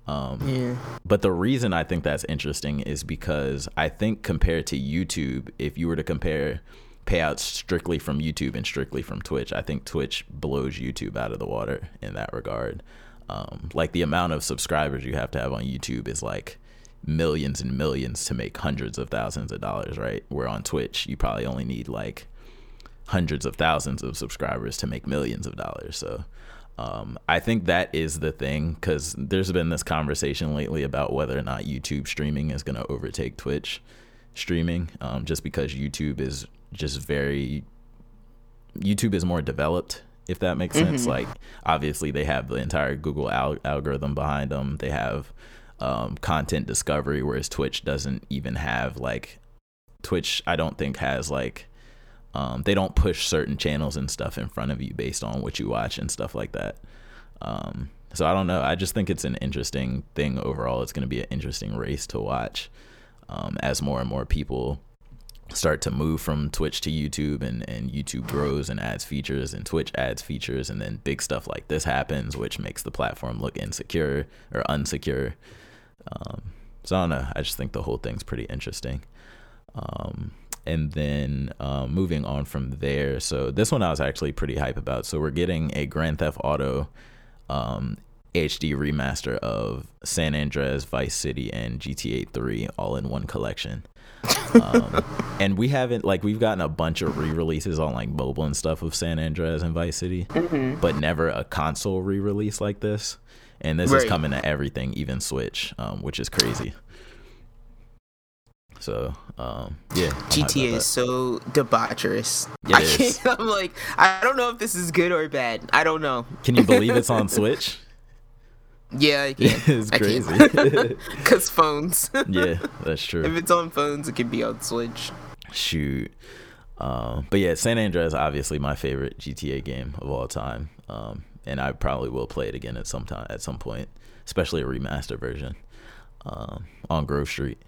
Um, Yeah. but the reason I think that's interesting is because I think compared to YouTube, if you were to compare payouts strictly from YouTube and strictly from Twitch, I think Twitch blows YouTube out of the water in that regard. Um, like the amount of subscribers you have to have on YouTube is like millions and millions to make hundreds of thousands of dollars, right? Where on Twitch, you probably only need like hundreds of thousands of subscribers to make millions of dollars. So um, I think that is the thing because there's been this conversation lately about whether or not YouTube streaming is going to overtake Twitch streaming, um, just because YouTube is just very YouTube is more developed. If that makes sense, like obviously they have the entire Google al- algorithm behind them. They have um, content discovery, whereas Twitch doesn't even have like Twitch. I don't think has like um, they don't push certain channels and stuff in front of you based on what you watch and stuff like that. Um, so I don't know. I just think it's an interesting thing overall. It's going to be an interesting race to watch um, as more and more people start to move from Twitch to YouTube and, and YouTube grows and adds features and Twitch adds features and then big stuff like this happens, which makes the platform look insecure or unsecure. Um, so I don't know. I just think the whole thing's pretty interesting. Um, and then um, moving on from there, so this one I was actually pretty hype about. So we're getting a Grand Theft Auto um, HD remaster of San Andreas, Vice City, and GTA 3 all in one collection. um, and we haven't like we've gotten a bunch of re-releases on like mobile and stuff of San Andreas and Vice City, but never a console re-release like this. And this is coming to everything, even Switch, um, which is crazy. So um, yeah, I'm GTA is so debaucherous. It I is. I'm like, I don't know if this is good or bad. I don't know. Can you believe it's on Switch? Yeah, I can. it's I crazy. Because phones. yeah, that's true. if it's on phones, it can be on Switch. Shoot. Um, but yeah, San Andreas obviously my favorite GTA game of all time. Um, and I probably will play it again at some time at some point, especially a remaster version um, on Grove Street.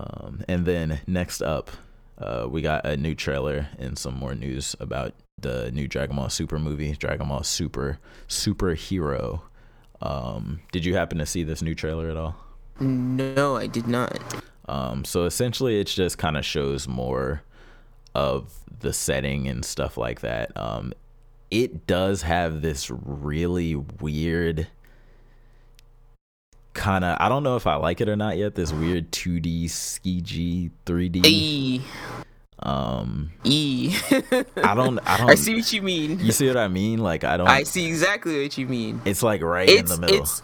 Um, and then next up, uh, we got a new trailer and some more news about the new Dragon Ball Super movie, Dragon Ball Super Superhero. Um, did you happen to see this new trailer at all? No, I did not. Um, so essentially, it just kind of shows more of the setting and stuff like that. Um, it does have this really weird kind of I don't know if I like it or not yet. This weird 2D CG 3D. E Um, E. I don't I don't. I see what you mean. You see what I mean? Like I don't. I see exactly what you mean. it's like right It's in the middle. it's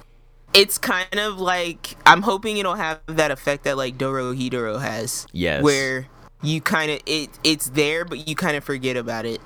it's kind of like I'm hoping it'll have that effect that like Dorohedoro has. Yes. Where you kind of it it's there, but you kind of forget about it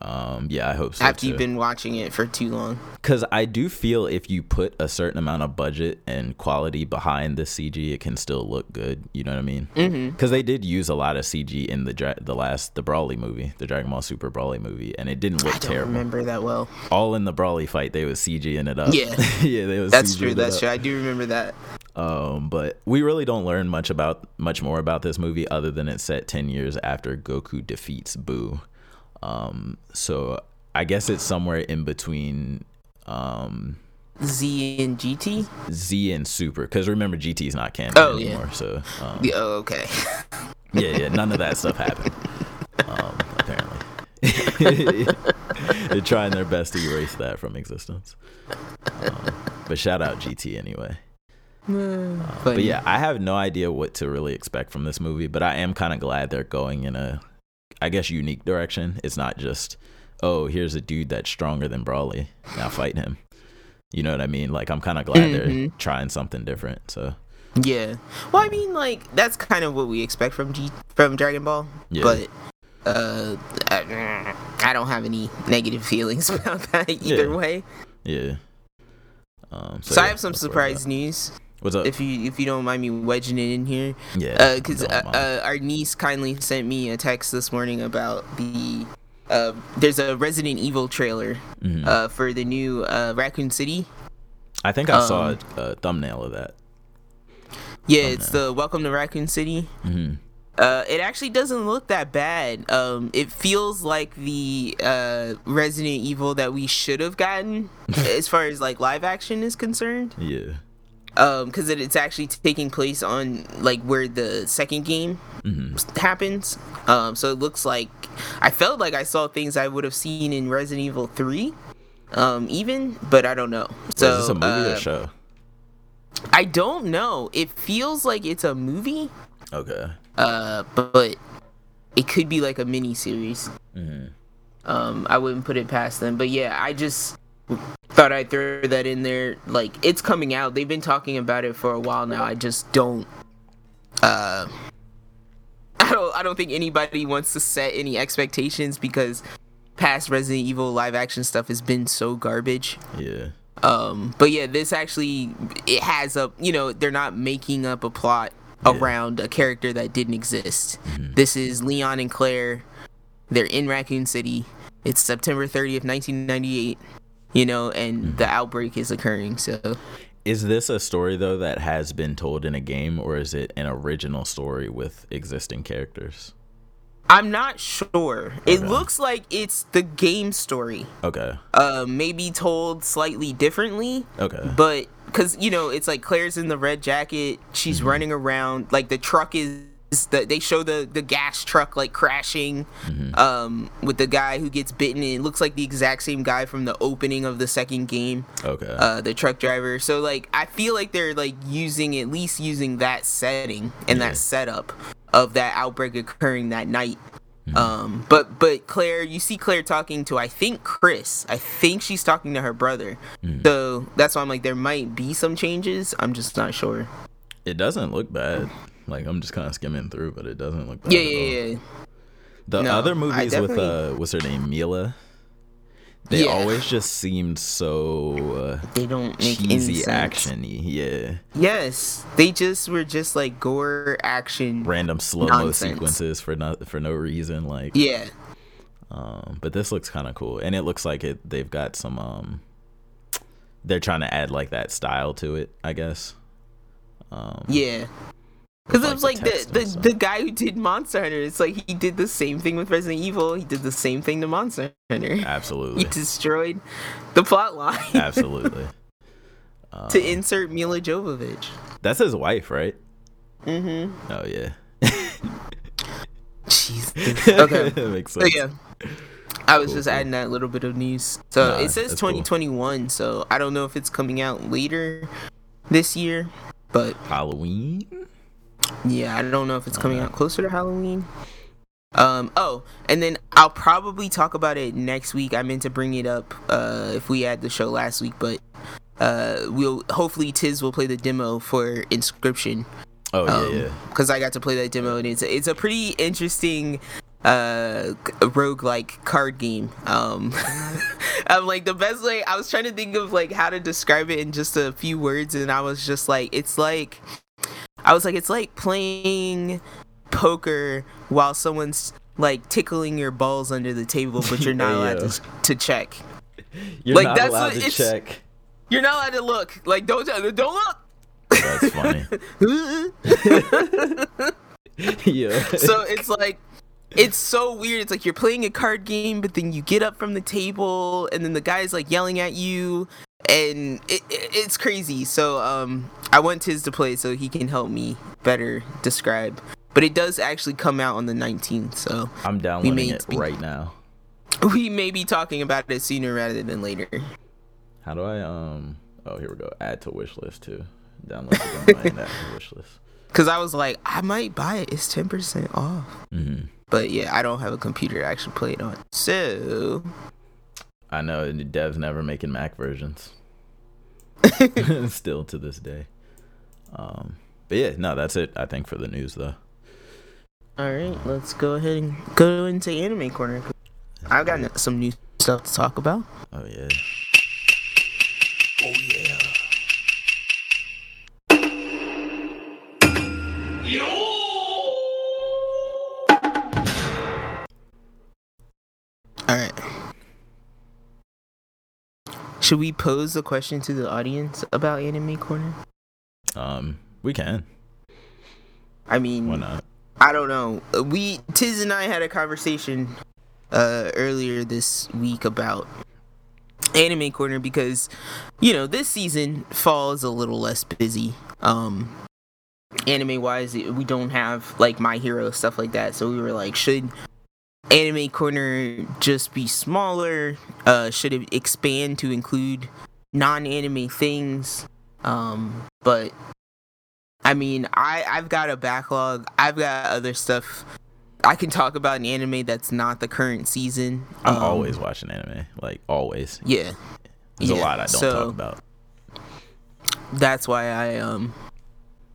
um, yeah, I hope so after too. you've been watching it for too long. Because I do feel if you put a certain amount of budget and quality behind the CG, it can still look good. You know what I mean? Because mm-hmm. they did use a lot of CG in the dra- the last the Broly movie, the Dragon Ball Super Broly movie, and it didn't look I don't terrible. remember that well. All in the Broly fight, they was CGing it up. Yeah. yeah, they was. That's CGing true. That's up. true. I do remember that. Um, but we really don't learn much about much more about this movie other than it's set ten years after Goku defeats Boo. Um, so I guess it's somewhere in between um, Z and GT. Z and Super. Because remember, GT is not canon Oh, yeah. anymore. So um, The, oh, okay. yeah, yeah, none of that stuff happened. Um, apparently, they're trying their best to erase that from existence. Um, but shout out GT anyway. But yeah, I have no idea what to really expect from this movie, but I am kind of glad they're going in a, I guess, unique direction. It's not just, oh, here's a dude that's stronger than Broly. Now fight him. You know what I mean? Like, I'm kind of glad they're Mhm. trying something different. So, Yeah. Well, I mean, like that's kind of what we expect from G from Dragon Ball. Yeah. But uh, I, I don't have any negative feelings about that either Yeah. way. yeah. Um, So, I yeah, have some surprise news. At. What's up? If you if you don't mind me wedging it in here, yeah. because don't uh, uh, our niece kindly sent me a text this morning about the. Uh, there's a Resident Evil trailer Mhm. uh, for the new uh, Raccoon City. I think I saw um, a, a thumbnail of that. Yeah, it's the Welcome to Raccoon City. hmm Uh, it actually doesn't look that bad. Um, it feels like the uh, Resident Evil that we should have gotten, as far as like live action is concerned. Yeah. Um, because it, it's actually taking place on like where the second game hmm happens. Um, so it looks like I felt like I saw things I would have seen in Resident Evil Three, um, even, but I don't know. So is this a movie uh, or show? I don't know. It feels like it's a movie, Okay. uh, but it could be like a mini series. hmm Um, I wouldn't put it past them. But yeah, I just thought I'd throw that in there. Like it's coming out. They've been talking about it for a while now. I just don't. Uh, I don't. I don't think anybody wants to set any expectations because past Resident Evil live action stuff has been so garbage. Yeah. Um, but yeah, this actually it has a you know they're not making up a plot Yeah. Mm-hmm. around a character that didn't exist. This is Leon and Claire. They're in Raccoon City. It's September 30th, 1998. You know, and Mm-hmm. the outbreak is occurring. So Is this a story though that has been told in a game, or is it an original story with existing characters? I'm not sure. It looks like it's the game story. Okay. Uh, maybe told slightly differently. Okay. but because you know it's like claire's in the red jacket she's Mm-hmm. running around like the truck is the, they show the the gas truck like crashing Mm-hmm. um with the guy who gets bitten and it looks like the exact same guy from the opening of the second game Okay. uh the truck driver so like i feel like they're like using at least using that setting and Yeah. that setup of that outbreak occurring that night Mm-hmm. um but but claire you see claire talking to i think chris i think she's talking to her brother Mm-hmm. so that's why i'm like there might be some changes i'm just not sure it doesn't look bad. Like I'm just kind of skimming through, but it doesn't look bad. yeah at all. yeah yeah The No, other movies with uh, what's her name, Milla. They Yeah. always just seemed so Uh, they don't make cheesy, actiony. Yeah, yes they just were just like gore action random slow mo sequences for no for no reason. Like, yeah um, but this looks kind of cool, and it looks like it. They've got some. Um, they're trying to add like that style to it, I guess. Um, yeah because it was like the, the, the guy who did Monster Hunter. It's like he did the same thing with Resident Evil. He did the same thing to Monster Hunter. Absolutely. he destroyed the plot line absolutely. Um, to insert Milla Jovovich. that's his wife, right? Mm-hmm. Oh yeah. Jeez. Okay. That makes So sense. yeah. I was Cool, just cool. adding that little bit of news. So Nah, it says that's cool. 2021, so I don't know if it's coming out later this year, but Halloween. Yeah, I don't know if it's coming Okay. out closer to Halloween. Um oh, and then I'll probably talk about it next week. I meant to bring it up uh if we had the show last week, but uh we'll hopefully Tiz will play the demo for Inscryption Oh yeah, um, yeah. because I got to play that demo and it's it's a pretty interesting uh rogue like card game um i'm like the best way i was trying to think of like how to describe it in just a few words and i was just like it's like i was like it's like playing poker while someone's like tickling your balls under the table but you're not allowed to, to check You're like, not that's allowed what to check. you're not allowed to look like don't don't look That's funny. yeah. so it's like it's so weird it's like you're playing a card game but then you get up from the table and then the guy's like yelling at you and it, it, it's crazy so um i want tiz to play so he can help me better describe but it does actually come out on the 19th so I'm downloading it be- right now. we may be talking about it sooner rather than later How do I um? Oh, here we go. Add to wish list too. Download the game and add to wish list. because i was like i might buy it it's 10% off hmm but yeah i don't have a computer to actually play it on so I know the devs never making Mac versions. Still to this day. Um, but yeah, no, that's it. I think for the news though. All right, let's go ahead and go into anime corner. I've got some new stuff to talk about. Oh yeah. Oh yeah. All right. Should we pose a question to the audience about anime corner? Um, we can. I mean, Why not? I don't know. Uh, We Tiz and I had a conversation uh earlier this week about anime corner because you know this season fall is a little less busy um anime wise we don't have like my hero stuff like that so we were like should anime corner just be smaller uh should it expand to include non-anime things um but I mean, I I've got a backlog. I've got other stuff I can talk about an anime that's not the current season. I'm Um, always watching anime. Like always. yeah. There's yeah, a lot I don't so- talk about. That's why I um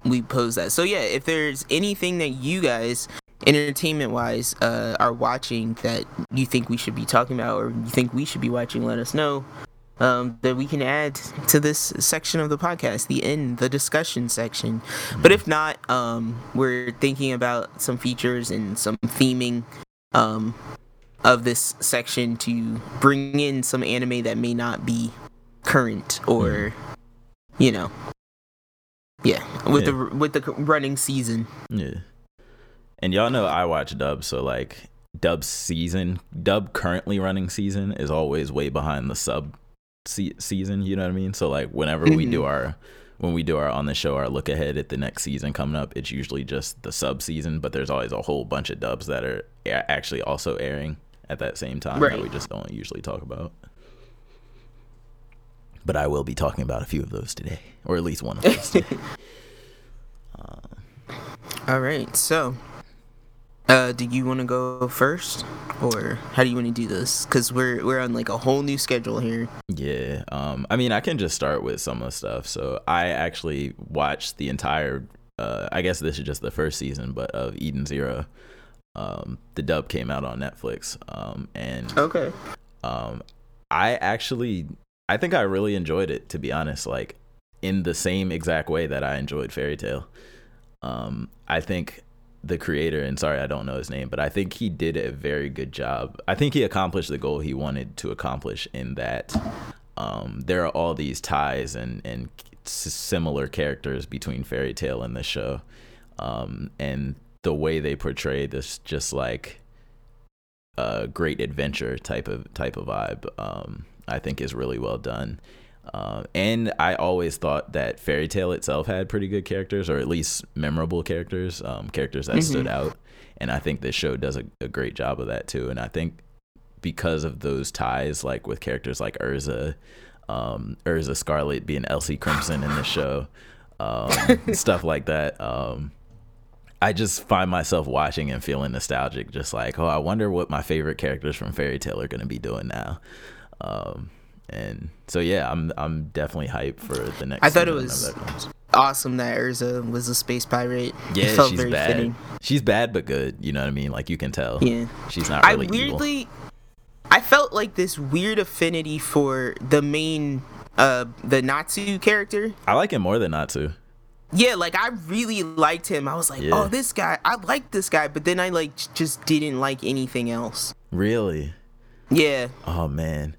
we pose that. So yeah, if there's anything that you guys entertainment wise uh are watching that you think we should be talking about or you think we should be watching, let us know. Um, that we can add to this section of the podcast, the end, the discussion section. But if not, um, we're thinking about some features and some theming um, of this section to bring in some anime that may not be current or, you know, yeah, with Yeah. the with the running season. Yeah. And y'all know I watch dub, so like dub season, dub currently running season is always way behind the sub se- season. You know what I mean? So like whenever we do mm-hmm. our when we do our on the show our look ahead at the next season coming up, it's usually just the sub season, but there's always a whole bunch of dubs that are a- actually also airing at that same time Right. that we just don't usually talk about. But I will be talking about a few of those today, or at least one of those. today. All right, so. Uh, do you want to go first, or how do you want to do this? Because we're we're on like a whole new schedule here. Yeah. Um I mean I can just start with some of the stuff. So I actually watched the entire uh I guess this is just the first season, but of Eden Zero. Um the dub came out on Netflix. Um and Okay. um I actually I think I really enjoyed it to be honest, like in the same exact way that I enjoyed Fairy Tail. Um I think the creator and sorry I don't know his name, but I think he did a very good job. I think he accomplished the goal he wanted to accomplish in that um there are all these ties and and similar characters between Fairy Tail and the show. Um and the way they portray this just like a great adventure type of type of vibe um i think is really well done um and i always thought that fairy tail itself had pretty good characters or at least memorable characters um characters that stood out and i think this show does a, a great job of that too and i think because of those ties, like with characters like Erza, um, Erza Scarlet being Elsie Crimson in the show, um, stuff like that. Um, I just find myself watching and feeling nostalgic, just like, oh, I wonder what my favorite characters from Fairy Tail are going to be doing now. Um, and so yeah, I'm I'm definitely hyped for the next. I thought it was that awesome that Erza was a space pirate. It Yeah, felt she's very bad. fitting. She's bad but good. You know what I mean? Like you can tell. Yeah. She's not really I evil. weirdly, I felt like this weird affinity for the main, uh, the Natsu character. I like him more than Natsu. Yeah, like I really liked him. I was like, Yeah. oh, this guy, I like this guy, but then I like just didn't like anything else. Really? Yeah, Oh man.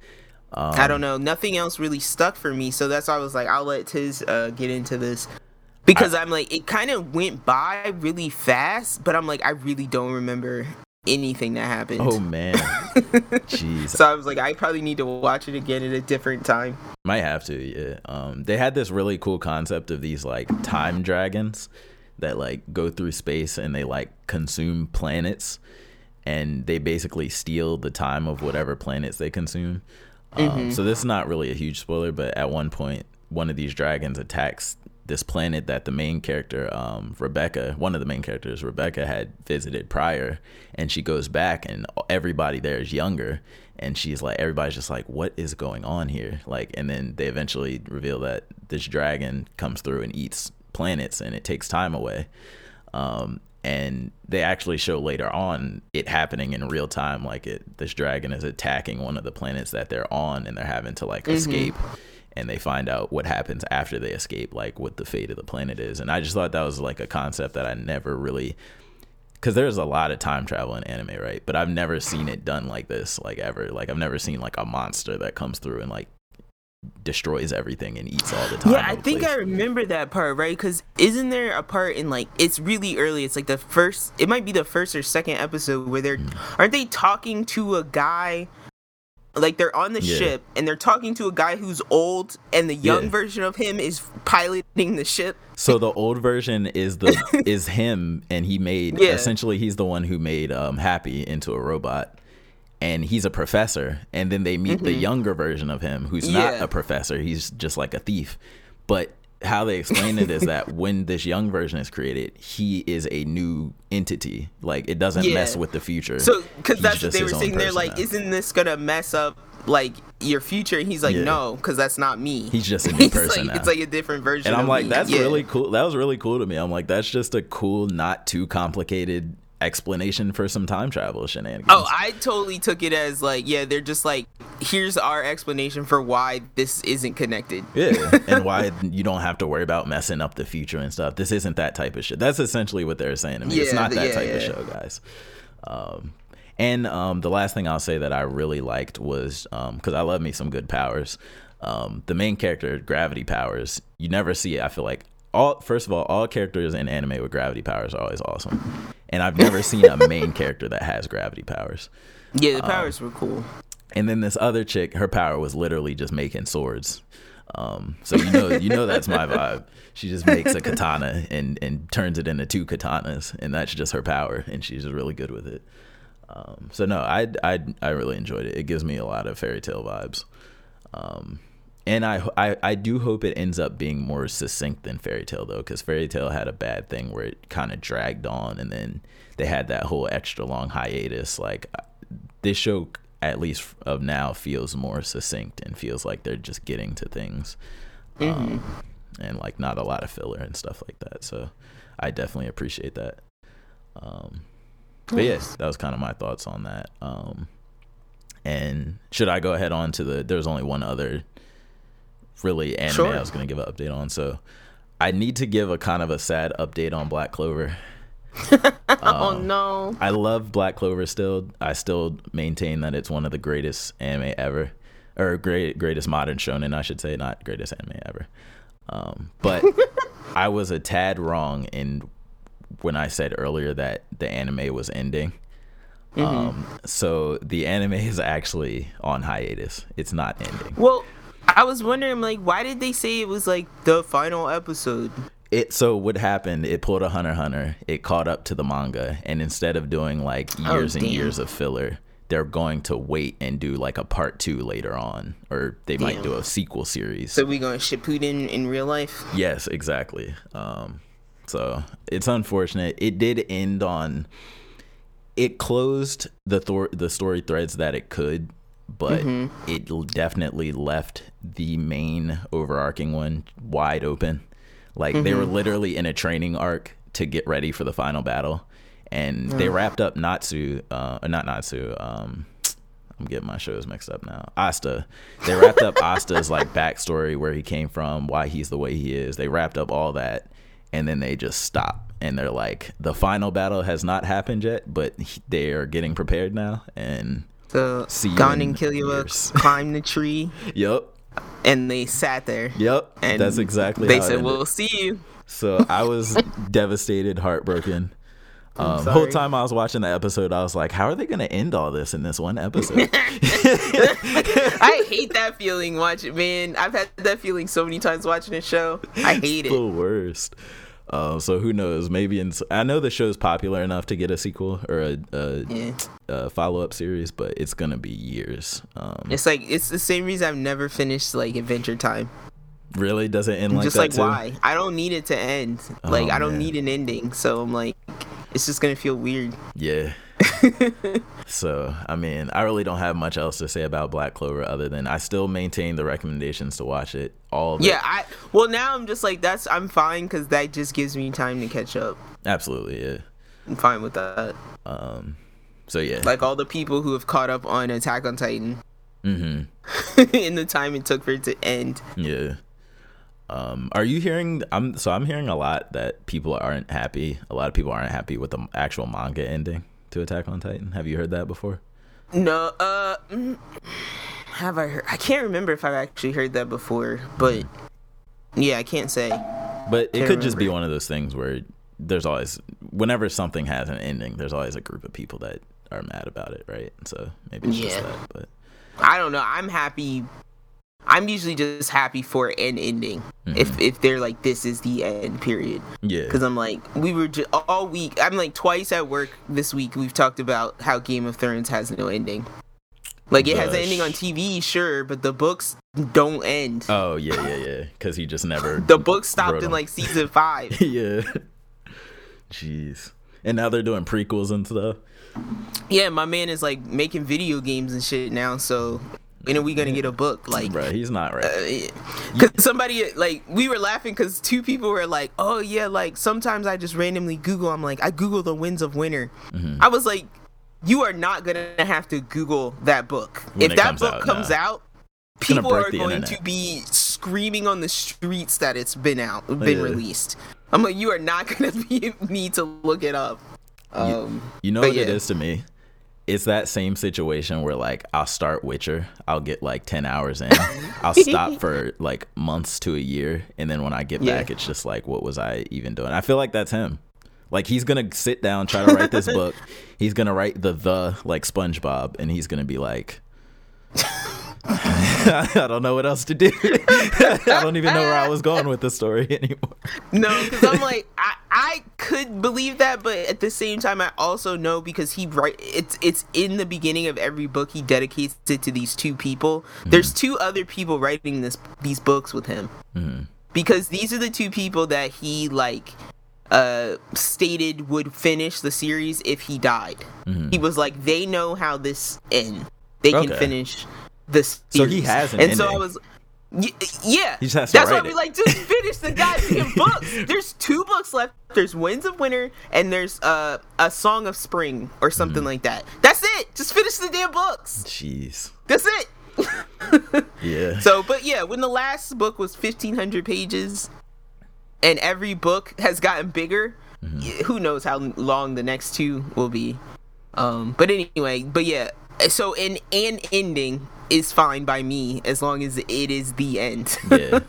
Um, I don't know. Nothing else really stuck for me, so that's why I was like, I'll let Tiz uh, get into this because I, am like, it kind of went by really fast, but I'm like, I really don't remember anything that happened. Oh man. Jeez. So I was like, I probably need to watch it again at a different time. Might have to, yeah. Um, they had this really cool concept of these like time dragons that like go through space and they like consume planets, and they basically steal the time of whatever planets they consume. Um, So this is not really a huge spoiler, but at one point, one of these dragons attacks this planet that the main character, um, Rebecca, one of the main characters, Rebecca, had visited prior, and she goes back, and everybody there is younger, and she's like, everybody's just like, what is going on here? Like, and then they eventually reveal that this dragon comes through and eats planets, and it takes time away. Um, and they actually show later on it happening in real time like it this dragon is attacking one of the planets that they're on and they're having to like mm-hmm. escape. And they find out what happens after they escape like what the fate of the planet is. And i just thought that was like a concept that i never really because there's a lot of time travel in anime right? But i've never seen it done like this like ever. Like i've never seen like a monster that comes through and like destroys everything and eats all the time Yeah, I think place. I remember that part, right? Because isn't there a part in like it's really early? It's like the first. It might be the first or second episode where they're Hmm. aren't they talking to a guy? Like they're on the Yeah. ship and they're talking to a guy who's old, and the young Yeah. version of him is piloting the ship. So the old version is the is him, and he made Yeah. essentially he's the one who made um, Happy into a robot, and he's a professor. And then they meet the younger version of him, who's not Mm-hmm. A professor; he's just like a thief. But how they explain it is that when this young version is created, he is a new entity. Like it doesn't Yeah. mess with the future. So because that's what they were saying. They're like, now. isn't this gonna mess up like your future? And he's like, Yeah. no, because that's not me. He's just a new person like. It's like a different version. and I'm like, me. that's Yeah. really cool. That was really cool to me. I'm like, that's just a cool, not too complicated explanation for some time travel shenanigans. Oh, I totally took it as like, yeah, they're just like, here's our explanation for why this isn't connected. Yeah, and why you don't have to worry about messing up the future and stuff. This isn't that type of shit. That's essentially what they're saying to me. it's not that yeah, type of show, guys. Um, and um, the last thing I'll say that I really liked was because I love me some good powers. Um, the main character, gravity powers, you never see it. I feel like all first of all, all characters in anime with gravity powers are always awesome, and I've never seen a main character that has gravity powers. Yeah, Um, the powers were cool. And then this other chick, her power was literally just making swords. Um, so you know, you know that's my vibe. She just makes a katana and and turns it into two katanas, and that's just her power, and she's just really good with it. Um, so no, I I I really enjoyed it. It gives me a lot of fairy tail vibes. Um, and I, I I do hope it ends up being more succinct than fairy tail though, because fairy tail had a bad thing where it kind of dragged on, and then they had that whole extra long hiatus. Like this show, at least of now, feels more succinct and feels like they're just getting to things, um, and like not a lot of filler and stuff like that. So I definitely appreciate that. Um, but yes, that was kind of my thoughts on that. Um, and should I go ahead on to the? There's only one other really anime Sure. I was going to give an update on. So I need to give a kind of a sad update on Black Clover. oh no. I love Black Clover still. I still maintain that it's one of the greatest anime ever, or great greatest modern shonen, I should say, not greatest anime ever. Um, but I was a tad wrong in when I said earlier that the anime was ending. Um, so the anime is actually on hiatus. It's not ending. Well, I was wondering, like, why did they say it was like the final episode? It so what happened? It pulled a Hunter Hunter. It caught up to the manga, and instead of doing like Oh, years and years of filler, they're going to wait and do like a part two later on, or they might do a sequel series. So we going to Shippuden in real life? Yes, exactly. Um, so it's unfortunate. It did end on. It closed the thor- the story threads that it could, but it definitely left the main overarching one wide open. Like they were literally in a training arc to get ready for the final battle, and they wrapped up Natsu, uh, not Natsu. Um, I'm getting my shows mixed up now. Asta. They wrapped up Asta's like backstory, where he came from, why he's the way he is. They wrapped up all that, and then they just stop. And they're like, the final battle has not happened yet, but they are getting prepared now. And So See Gon and Killua climbed the tree yep, and they sat there. yep, And that's exactly. They how it said, "We'll see you." So I was devastated, heartbroken. Um, the whole time I was watching the episode, I was like, "How are they going to end all this in this one episode?" I hate that feeling watching. Man, I've had that feeling so many times watching a show. I hate the it. The worst. Uh, so who knows? Maybe in I know the show's popular enough to get a sequel or a, a, Yeah. a follow up series, but it's gonna be years. Um, It's like it's the same reason I've never finished like Adventure Time. really doesn't end like just like too? why? I don't need it to end. like Oh, I don't man. need an ending. So I'm like, it's just gonna feel weird. Yeah. so I mean, I really don't have much else to say about Black Clover other than I still maintain the recommendations to watch it. All of it. Yeah, I well now I'm just like that's I'm fine because that just gives me time to catch up. absolutely. Yeah. I'm fine with that. Um. So yeah. Like all the people who have caught up on Attack on Titan mm-hmm. in the time it took for it to end. Yeah. Um, are you hearing? I'm so I'm hearing a lot that people aren't happy. A lot of people aren't happy with the actual manga ending to Attack on Titan. Have you heard that before? No, uh, mm, have I heard? I can't remember if I've actually heard that before, but yeah, I can't say. But it Can't could just be one of those things where there's always, whenever something has an ending, there's always a group of people that are mad about it, right? So maybe it's just Yeah. that. But I don't know. I'm happy. I'm usually just happy for an ending. If mm-hmm. if they're like this is the end period, yeah, because I'm like we were just all week. I'm like twice at work this week. We've talked about how Game of Thrones has no ending. Like it has an ending on TV, sure, but the books don't end. oh yeah, yeah, yeah, because he just never the book stopped in like season five. yeah. Jeez, and now they're doing prequels and stuff. yeah, my man is like making video games and shit now. So when are we gonna get a book? Like Bro, he's not right. Because somebody, like, we were laughing because two people were like, oh, yeah, like, sometimes I just randomly Google. I'm like, I Google the winds of winter. Mm-hmm. I was like, you are not going to have to Google that book. When if that book out, comes nah. out, gonna people are going internet. to be screaming on the streets that it's been out, been Yeah. released. I'm like, you are not going to be need to look it up. Um, You know what it yeah. is to me? It's that same situation where like I'll start Witcher, I'll get like ten hours in, I'll stop for like months to a year, and then when I get Yeah. back, it's just like, what was I even doing? I feel like that's him. Like he's gonna sit down, try to write this book. He's gonna write the the like SpongeBob, and he's gonna be like, I don't know what else to do. I don't even know where I was going with the story anymore. No, because I'm like I, I could believe that, but at the same time, I also know because he write it's it's in the beginning of every book he dedicates it to these two people. Hmm. There's two other people writing this these books with him hmm. because these are the two people that he like uh stated would finish the series if he died. Hmm. He was like they know how this end. They can finish this. So he has an and so I was. y- Yeah, He just has to that's why we it. like just finish the goddamn books. There's two books left. There's Winds of Winter and there's uh, a Song of Spring or something Mm-hmm. like that. That's it. Just finish the damn books. Jeez. That's it. Yeah. So, but yeah, when the last book was 1500 pages and every book has gotten bigger, Mm-hmm. who knows how long the next two will be. Um, but anyway, but yeah, so in an ending is fine by me as long as it is the end. yeah.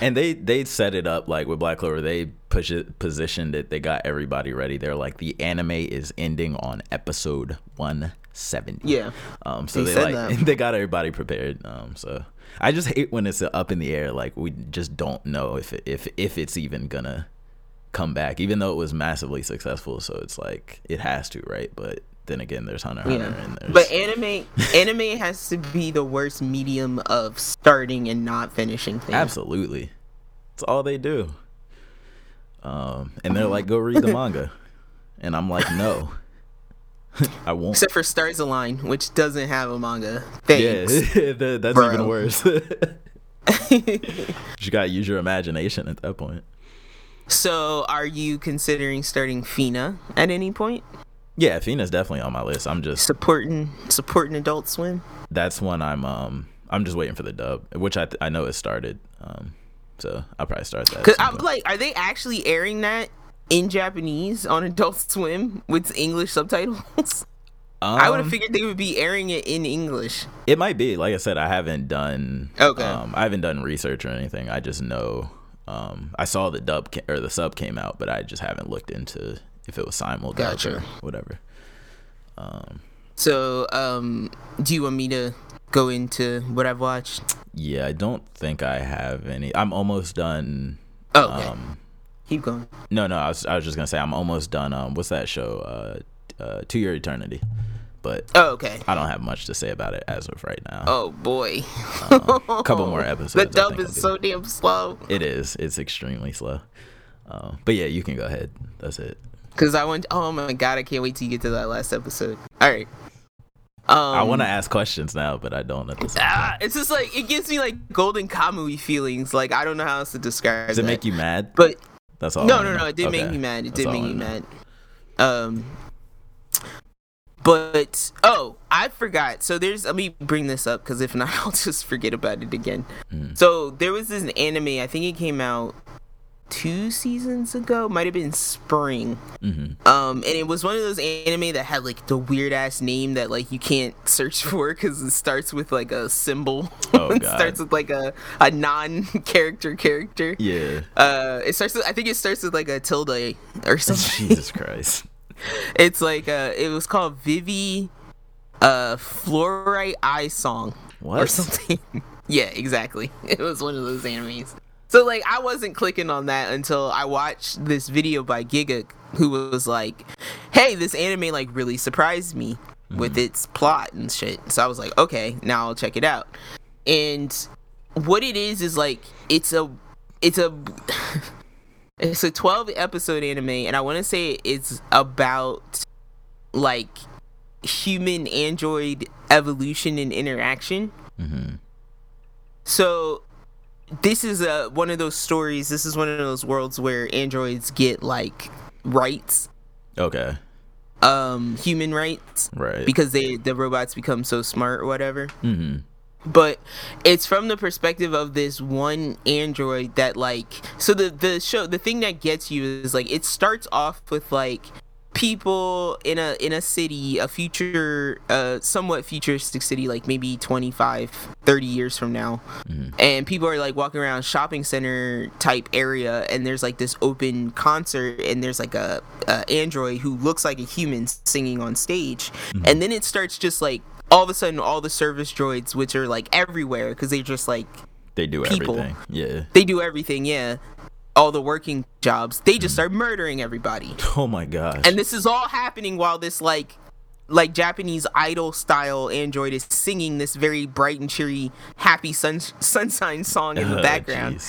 And they they set it up like with black clover. They push it positioned it. They got everybody ready. They're like the anime is ending on episode 170 Yeah. um so They they, like that. they got everybody prepared. Um so i just hate when it's up in the air. Like we just don't know if it, if if it's even gonna come back even though it was massively successful. So it's like it has to right? But then again, there's Hunter Hunter, Yeah. and there's But anime anime has to be the worst medium of starting and not finishing things. absolutely, it's all they do. Um, and they're like, go read the manga, and I'm like, no, I won't. Except for Stars Align, which doesn't have a manga. Yeah, Thanks. that- that's bro. even worse. you gotta use your imagination at that point. so, are you considering starting Fena at any point? Yeah, Fena's definitely on my list. I'm just Supporting supporting Adult Swim? that's one I'm um I'm just waiting for the dub, which I th- I know it started. Um, so I'll probably start that. Cause I'm like, are they actually airing that in Japanese on Adult Swim with English subtitles? I would have Um, figured they would be airing it in English. It might be. Like I said, I haven't done. Okay. Um, I haven't done research or anything. I just know. Um, I saw the dub ca- or the sub came out, but I just haven't looked into if it was simul Gotcha. whatever. Um, So, um, do you want me to go into what I've watched? yeah, I don't think I have any. I'm almost done. Oh, okay. Um, keep going. no, no, I was I was just gonna say I'm almost done. Um, what's that show? Uh, uh, To Your Eternity. But Oh, okay. I don't have much to say about it as of right now. Oh boy, a couple more episodes. the dub is so damn slow. It is. It's extremely slow. Um, but yeah, you can go ahead. That's it. Cause I went. Oh my god, I can't wait till you get to that last episode. All right. Um, I want to ask questions now, but I don't at this. Ah, it's just like it gives me like Golden Kamui feelings. Like I don't know how else to describe. Does it that. make you mad? But That's all. No, no, know. no. It did make me mad. It That's did make me know. mad. Um, but oh, I forgot. So there's. Let me bring this up because if not, I'll just forget about it again. Mm. So there was this anime. I think it came out two seasons ago. Might have been spring. Mhm. Um, and it was one of those anime that had like the weird ass name that like you can't search for because it starts with like a symbol. Oh, it God. starts with like a a non character character. Yeah. Uh, it starts. With, I think it starts with like a tilde or something. Jesus Christ. it's like uh, it was called Vivy, uh, Fluorite Eye Song or something. yeah, exactly. It was one of those animes. So like I wasn't clicking on that until I watched this video by Gigguk, who was like, "Hey, this anime like really surprised me with its plot and shit." So I was like, "Okay, now I'll check it out." And what it is is like it's a it's a it's a 12 episode anime and I want to say it's about like human android evolution and interaction. hmm So this is a one of those stories. This is one of those worlds where androids get like rights, Okay. um, human rights, Right. because they the robots become so smart or whatever. hmm But it's from the perspective of this one android that like so the the show the thing that gets you is like it starts off with like people in a in a city a future uh somewhat futuristic city like maybe 25 30 years from now mm. and people are like walking around shopping center type area and there's like this open concert and there's like a, a android who looks like a human singing on stage and then it starts just like all of a sudden all the service droids which are like everywhere because they just like They do people. everything. Yeah. they do everything yeah all the working jobs they just start murdering everybody Oh my gosh. and this is all happening while this like like Japanese idol style android is singing this very bright and cheery happy sun sunshine song in the Uh, background.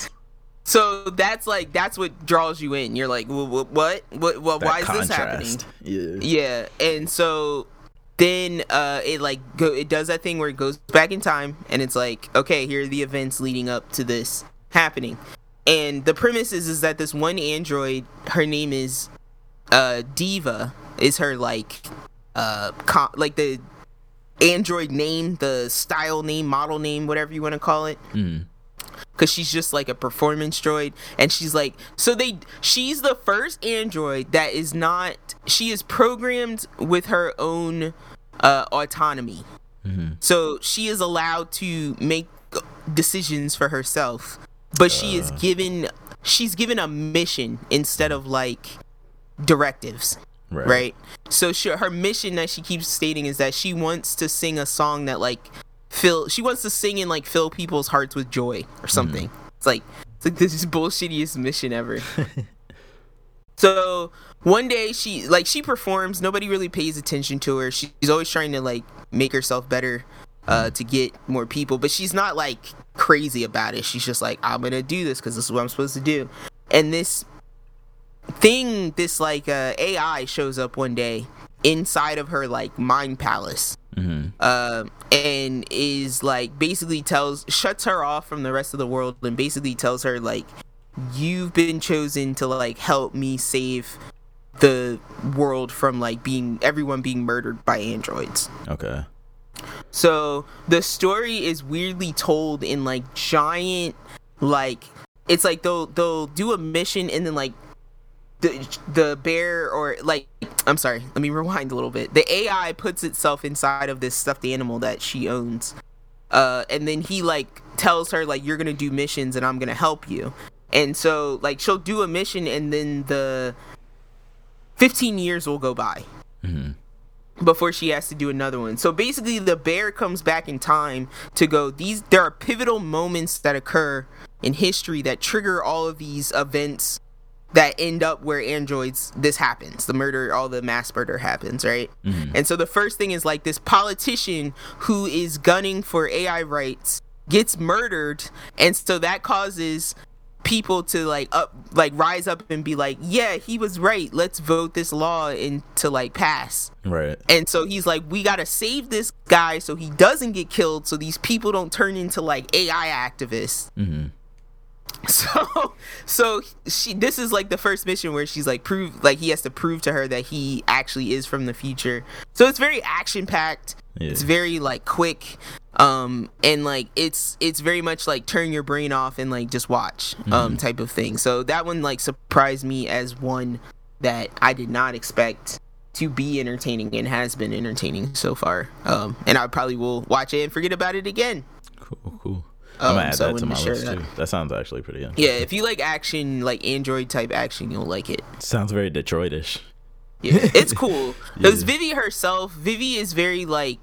So that's like that's what draws you in. You're like, "Wh- wh- what? What? What? That Why is this happening? Yeah. Yeah, and so then uh it like go it does that thing where it goes back in time and it's like, okay, here are the events leading up to this happening. And the premise is is that this one android, her name is uh Diva, is her like uh like the android name, the style name, model name, whatever you want to call it. Mhm. because she's just like a performance droid. And she's like so they she's the first android that is not she is programmed with her own uh autonomy. So she is allowed to make decisions for herself but she is uh. given she's given a mission instead of like directives Right. right so she, her mission that she keeps stating is that she wants to sing a song that like fill she wants to sing and like fill people's hearts with joy or something mm-hmm. it's like it's like this is bullshittiest mission ever So one day she like she performs. Nobody really pays attention to her. She's always trying to like make herself better uh, to get more people, but she's not like crazy about it. She's just like, I'm gonna do this because this is what I'm supposed to do. And this thing, this like uh, AI shows up one day inside of her like mind palace. Mm-hmm. Uh, and is like basically tells shuts her off from the rest of the world and basically tells her like you've been chosen to like help me save the world from like being everyone being murdered by androids. Okay. So the story is weirdly told in like giant like it's like they'll they'll do a mission and then like the the bear or like I'm sorry, let me rewind a little bit. The AI puts itself inside of this stuffed animal that she owns. Uh and then he like tells her like you're to do missions and I'm to help you. And so like she'll do a mission and then the 15 years will go by Mm-hmm. Before she has to do another one. So basically the bear comes back in time to go these there are pivotal moments that occur in history that trigger all of these events that end up where androids this happens. The murder all the mass murder happens, right? Mhm. And so the first thing is like this politician who is gunning for AI rights gets murdered and so that causes people to like up like rise up and be like, "Yeah, he was right. Let's vote this law into like pass." Right. And so he's like, we gotta save this guy so he doesn't get killed, so these people don't turn into like AI activists. Mm-hmm. So, so she, this is like the first mission where she's like prove, like he has to prove to her that he actually is from the future. So it's very action packed. Yeah. It's very like quick, um, and like it's it's very much like turn your brain off and like just watch, um, type of thing. So that one like surprised me as one that I did not expect to be entertaining and has been entertaining so far. Um, and I probably will watch it and forget about it again. Cool. Cool. Um, I'm gonna add so that to my list that. too. That sounds actually pretty interesting. Yeah, if you like action, like Android type action, you'll like it. Sounds very Detroitish. Yeah, it's cool because Yeah. Vivy herself, Vivy is very like,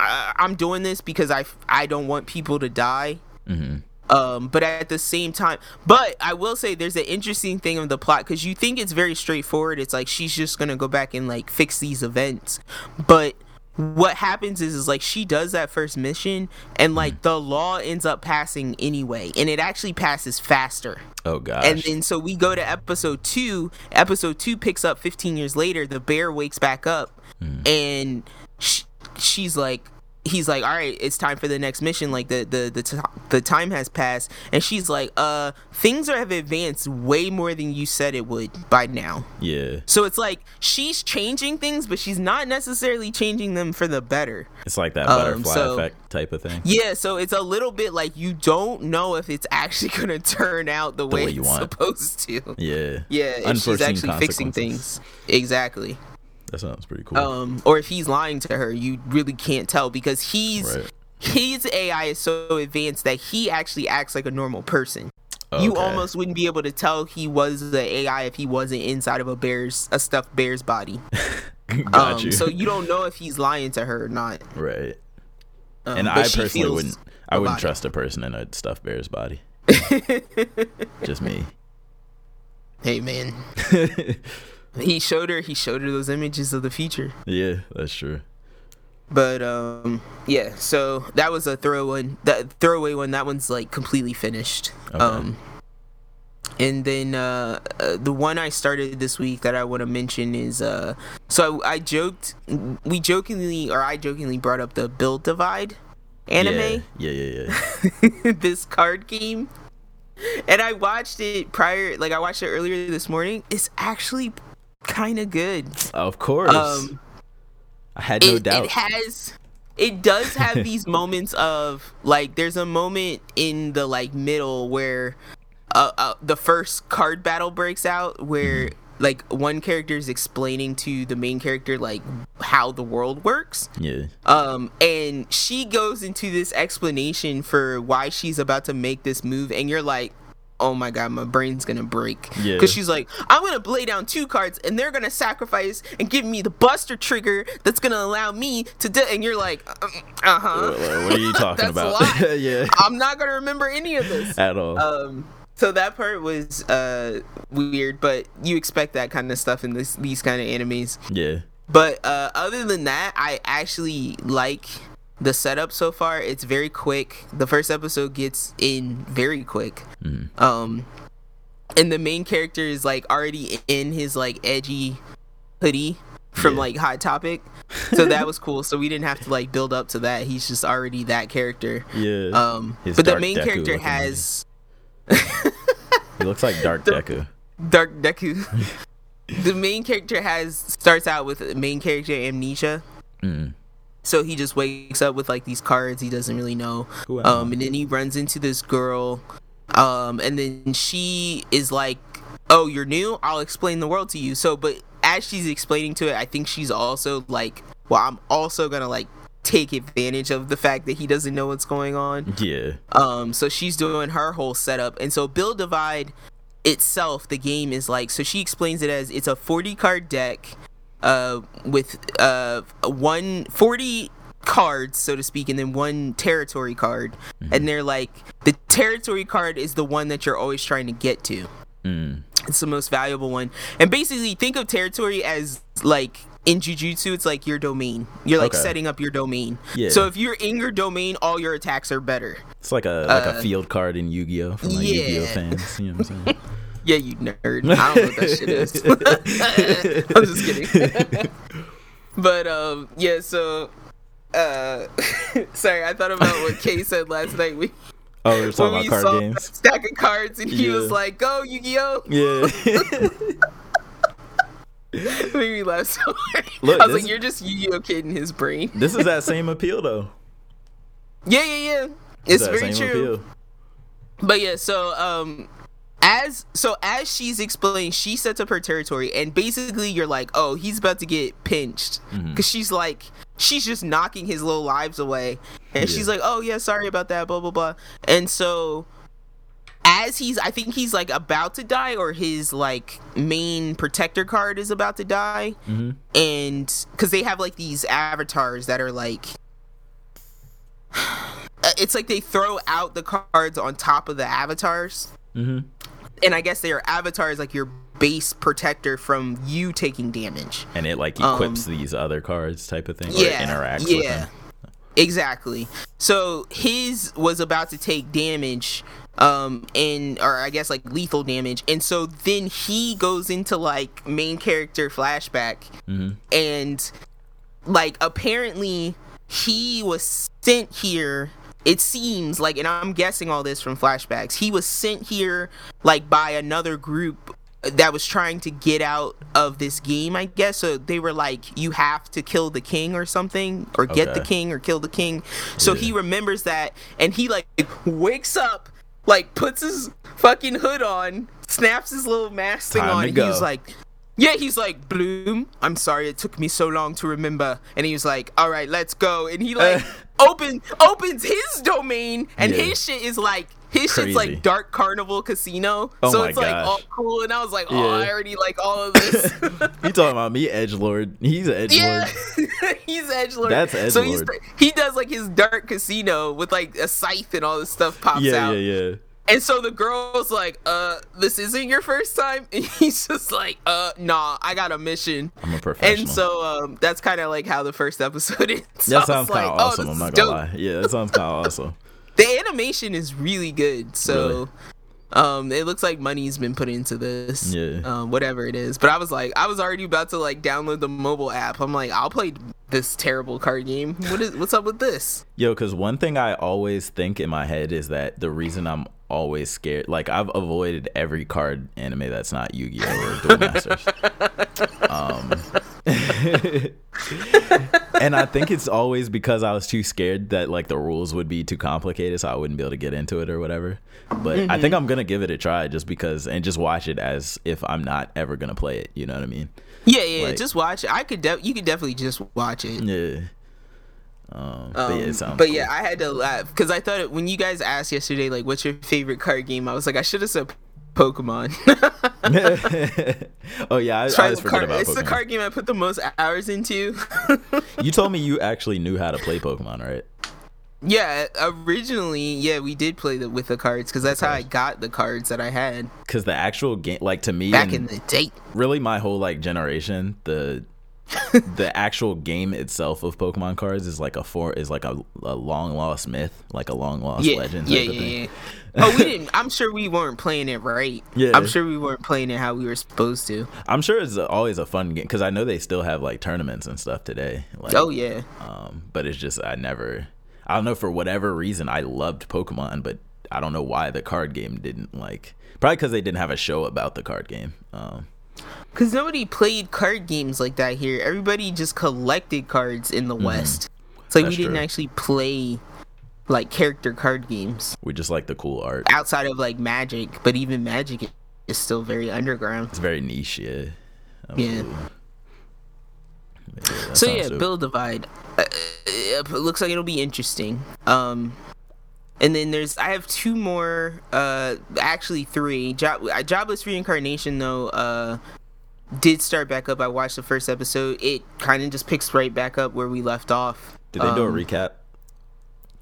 I, I'm doing this because I I don't want people to die. Mm-hmm. Um, but at the same time, but I will say there's an interesting thing of the plot because you think it's very straightforward. It's like she's just gonna go back and like fix these events, but what happens is is like she does that first mission and like the law ends up passing anyway, and it actually passes faster. Oh god And then so we go to episode two. Episode two picks up 15 years later. The bear wakes back up, and sh- she's like, he's like, all right, it's time for the next mission. Like the the the, t- the time has passed, and she's like, uh, things are have advanced way more than you said it would by now. yeah. So it's like she's changing things, but she's not necessarily changing them for the better. It's like that Um, butterfly so- effect type of thing. Yeah, so it's a little bit like you don't know if it's actually gonna turn out the, way, way you it's want. supposed to. Yeah. Yeah, she's actually fixing things. Exactly. That sounds pretty cool. Um, or if he's lying to her, you really can't tell because he's Right. his AI is so advanced that he actually acts like a normal person. You almost wouldn't be able to tell he was the AI if he wasn't inside of a bear's a stuffed bear's body. got um, you. So you don't know if he's lying to her or not. right. Um, And I personally wouldn't. I wouldn't trust a person in a stuffed bear's body. Just me. Hey man, he showed her. He showed her those images of the future. yeah, that's true. But um, yeah. So that was a throwaway one. That throwaway one. That one's like completely finished. Okay. Um, and then uh, uh, the one I started this week that I want to mention is uh, so I, I joked, we jokingly or I jokingly brought up the Build Divide anime, Yeah, yeah, yeah. yeah. this card game, and I watched it prior, like I watched it earlier this morning. It's actually kind of good. of course. Um, I had no it, doubt. it has it does have these moments of like there's a moment in the like middle where uh, uh the first card battle breaks out where like one character is explaining to the main character like how the world works yeah. um and she goes into this explanation for why she's about to make this move and you're like oh my god my brain's gonna break Yeah. because she's like i'm gonna lay down two cards and they're gonna sacrifice and give me the buster trigger that's gonna allow me to do and you're like uh-huh What, what are you talking about? yeah. i'm not gonna remember any of this At all. um so that part was uh weird, but you expect that kind of stuff in this these kind of animes. Yeah. But uh, other than that, I actually like the setup so far. It's very quick. The first episode gets in very quick. Mhm. Um, and the main character is like already in his like edgy hoodie from Yeah. like Hot Topic, so that was cool. So we didn't have to like build up to that. He's just already that character. Yeah. Um, His but the main Deku character has he looks like Dark Deku. Dark Deku. the main character has starts out with the main character amnesia. Mm. So he just wakes up with like these cards he doesn't really know. Who am I? Um, and then he runs into this girl. Um, and then she is like, "Oh, you're new. I'll explain the world to you." So, but as she's explaining to it, I think she's also like, "Well, I'm also gonna like take advantage of the fact that he doesn't know what's going on." Yeah. Um, so she's doing her whole setup, and so Build Divide itself, the game is like. So she explains it as it's a 40 card deck, uh, with uh one 40 cards, so to speak, and then one territory card, and they're like the territory card is the one that you're always trying to get to. Mm. It's the most valuable one. And basically, think of territory as like in Jujutsu, it's like your domain. You're like Okay. setting up your domain. Yeah. So if you're in your domain, all your attacks are better. It's like a like Uh, a field card in Yu-Gi-Oh for like Yu-Gi-Oh yeah. fans. You know what I'm saying? Yeah, you nerd. I don't know what that shit is. I'm just kidding. but um, yeah. So, uh, sorry, I thought about what Kay said last night. We Oh, we were when talking we about card saw games. that stack of cards, and he was like, "Go Yu-Gi-Oh!" Yeah. Made me laugh so hard. Look, I was like, "You're just Yu-Gi-Oh kid in his brain." this is that same appeal though. Yeah, yeah, yeah. It's that very true. appeal. But yeah, so um as so as she's explaining, she sets up her territory and basically you're like, "Oh, he's about to get pinched." Mm-hmm. Cuz she's like she's just knocking his little lives away. And Yeah. she's like, "Oh, yeah, sorry about that, blah blah blah." And so as he's I think he's like about to die or his like main protector card is about to die Mhm. and because they have like these avatars that are like it's like they throw out the cards on top of the avatars Mhm. and i guess their avatar is like your base protector from you taking damage And it like Um, equips these other cards type of thing. Or yeah it interacts with yeah exactly so his was about to take damage um and or i guess like lethal damage and so then he goes into like main character flashback mm-hmm. and like apparently he was sent here it seems like and i'm guessing all this from flashbacks he was sent here like by another group that was trying to get out of this game i guess so they were like you have to kill the king or something or get the king or kill the king so Yeah. he remembers that and he like wakes up like puts his fucking hood on snaps his little mask thing Time on and go. he's like yeah, he's like, Bloom, I'm sorry it took me so long to remember. And he was like, all right, let's go. And he like open opens his domain and Yeah. his shit is like his shit's like Dark Carnival Casino. Oh so it's like all cool. And I was like, oh, Yeah. I already like all of this. You talking about me, Edge Lord? He's Edge yeah, Lord. he's edge lord. That's So he's, edgelord. he does like his Dark Casino with like a scythe and all this stuff pops Yeah, out. yeah, yeah. And so the girl's like, uh, this isn't your first time? And he's just like, uh, nah, I got a mission. I'm a professional. And so um, that's kind of like how the first episode is. So that sounds kind of like, oh, awesome. this I'm not gonna dope. lie. Yeah, that sounds kind of awesome. The animation is really good. So Really? um, it looks like money's been put into this. Yeah. Um, whatever it is. But I was like, I was already about to like download the mobile app. I'm like, I'll play this terrible card game. What is what's up with this? Yo, because one thing I always think in my head is that the reason I'm always scared, like I've avoided every card anime that's not Yu Gi Oh or Duel Masters. um, and I think it's always because I was too scared that like the rules would be too complicated, so I wouldn't be able to get into it or whatever. But I Mm-hmm. think I'm gonna give it a try just because, and just watch it as if I'm not ever gonna play it. You know what I mean? Yeah, yeah. Like- just watch it. I could. De- you could definitely just watch it. Yeah. Um, but yeah, Um, but cool. yeah, I had to laugh because I thought it, when you guys asked yesterday, like, what's your favorite card game? I was like, I should have said Pokemon. oh yeah, I, I Try always the forget card- about it's the card game I put the most hours into. You told me you actually knew how to play Pokemon, right? Yeah, originally, yeah, we did play the, with the cards because that's how I got the cards that I had Because the actual game, like to me, back in the day. really my whole like generation, the the actual game itself of Pokemon cards is like a for is like a, a long lost myth, like a long lost Yeah, legend. yeah, yeah, yeah. Oh, we didn't. I'm sure we weren't playing it right. Yeah. I'm sure we weren't playing it how we were supposed to. I'm sure it's always a fun game because I know they still have like tournaments and stuff today. Like, Oh yeah. um, but it's just I never, I don't know for whatever reason I loved Pokemon, but I don't know why the card game didn't like. Probably because they didn't have a show about the card game. Um, Because nobody played card games like that here. Everybody just collected cards in the West. It's like Mm-hmm. That's we didn't true. actually play like character card games we just like the cool art. outside of like Magic, but even Magic is still very underground. It's very niche, yeah. Yeah. Absolutely. Yeah, that So yeah, dope. Build Divide. Uh, it looks like it'll be interesting. Um, and then there's I have two more. Uh, actually three. Job, uh, Jobless Reincarnation though. Uh, did start back up. I watched the first episode. It kind of just picks right back up where we left off. Did they do a Um, recap?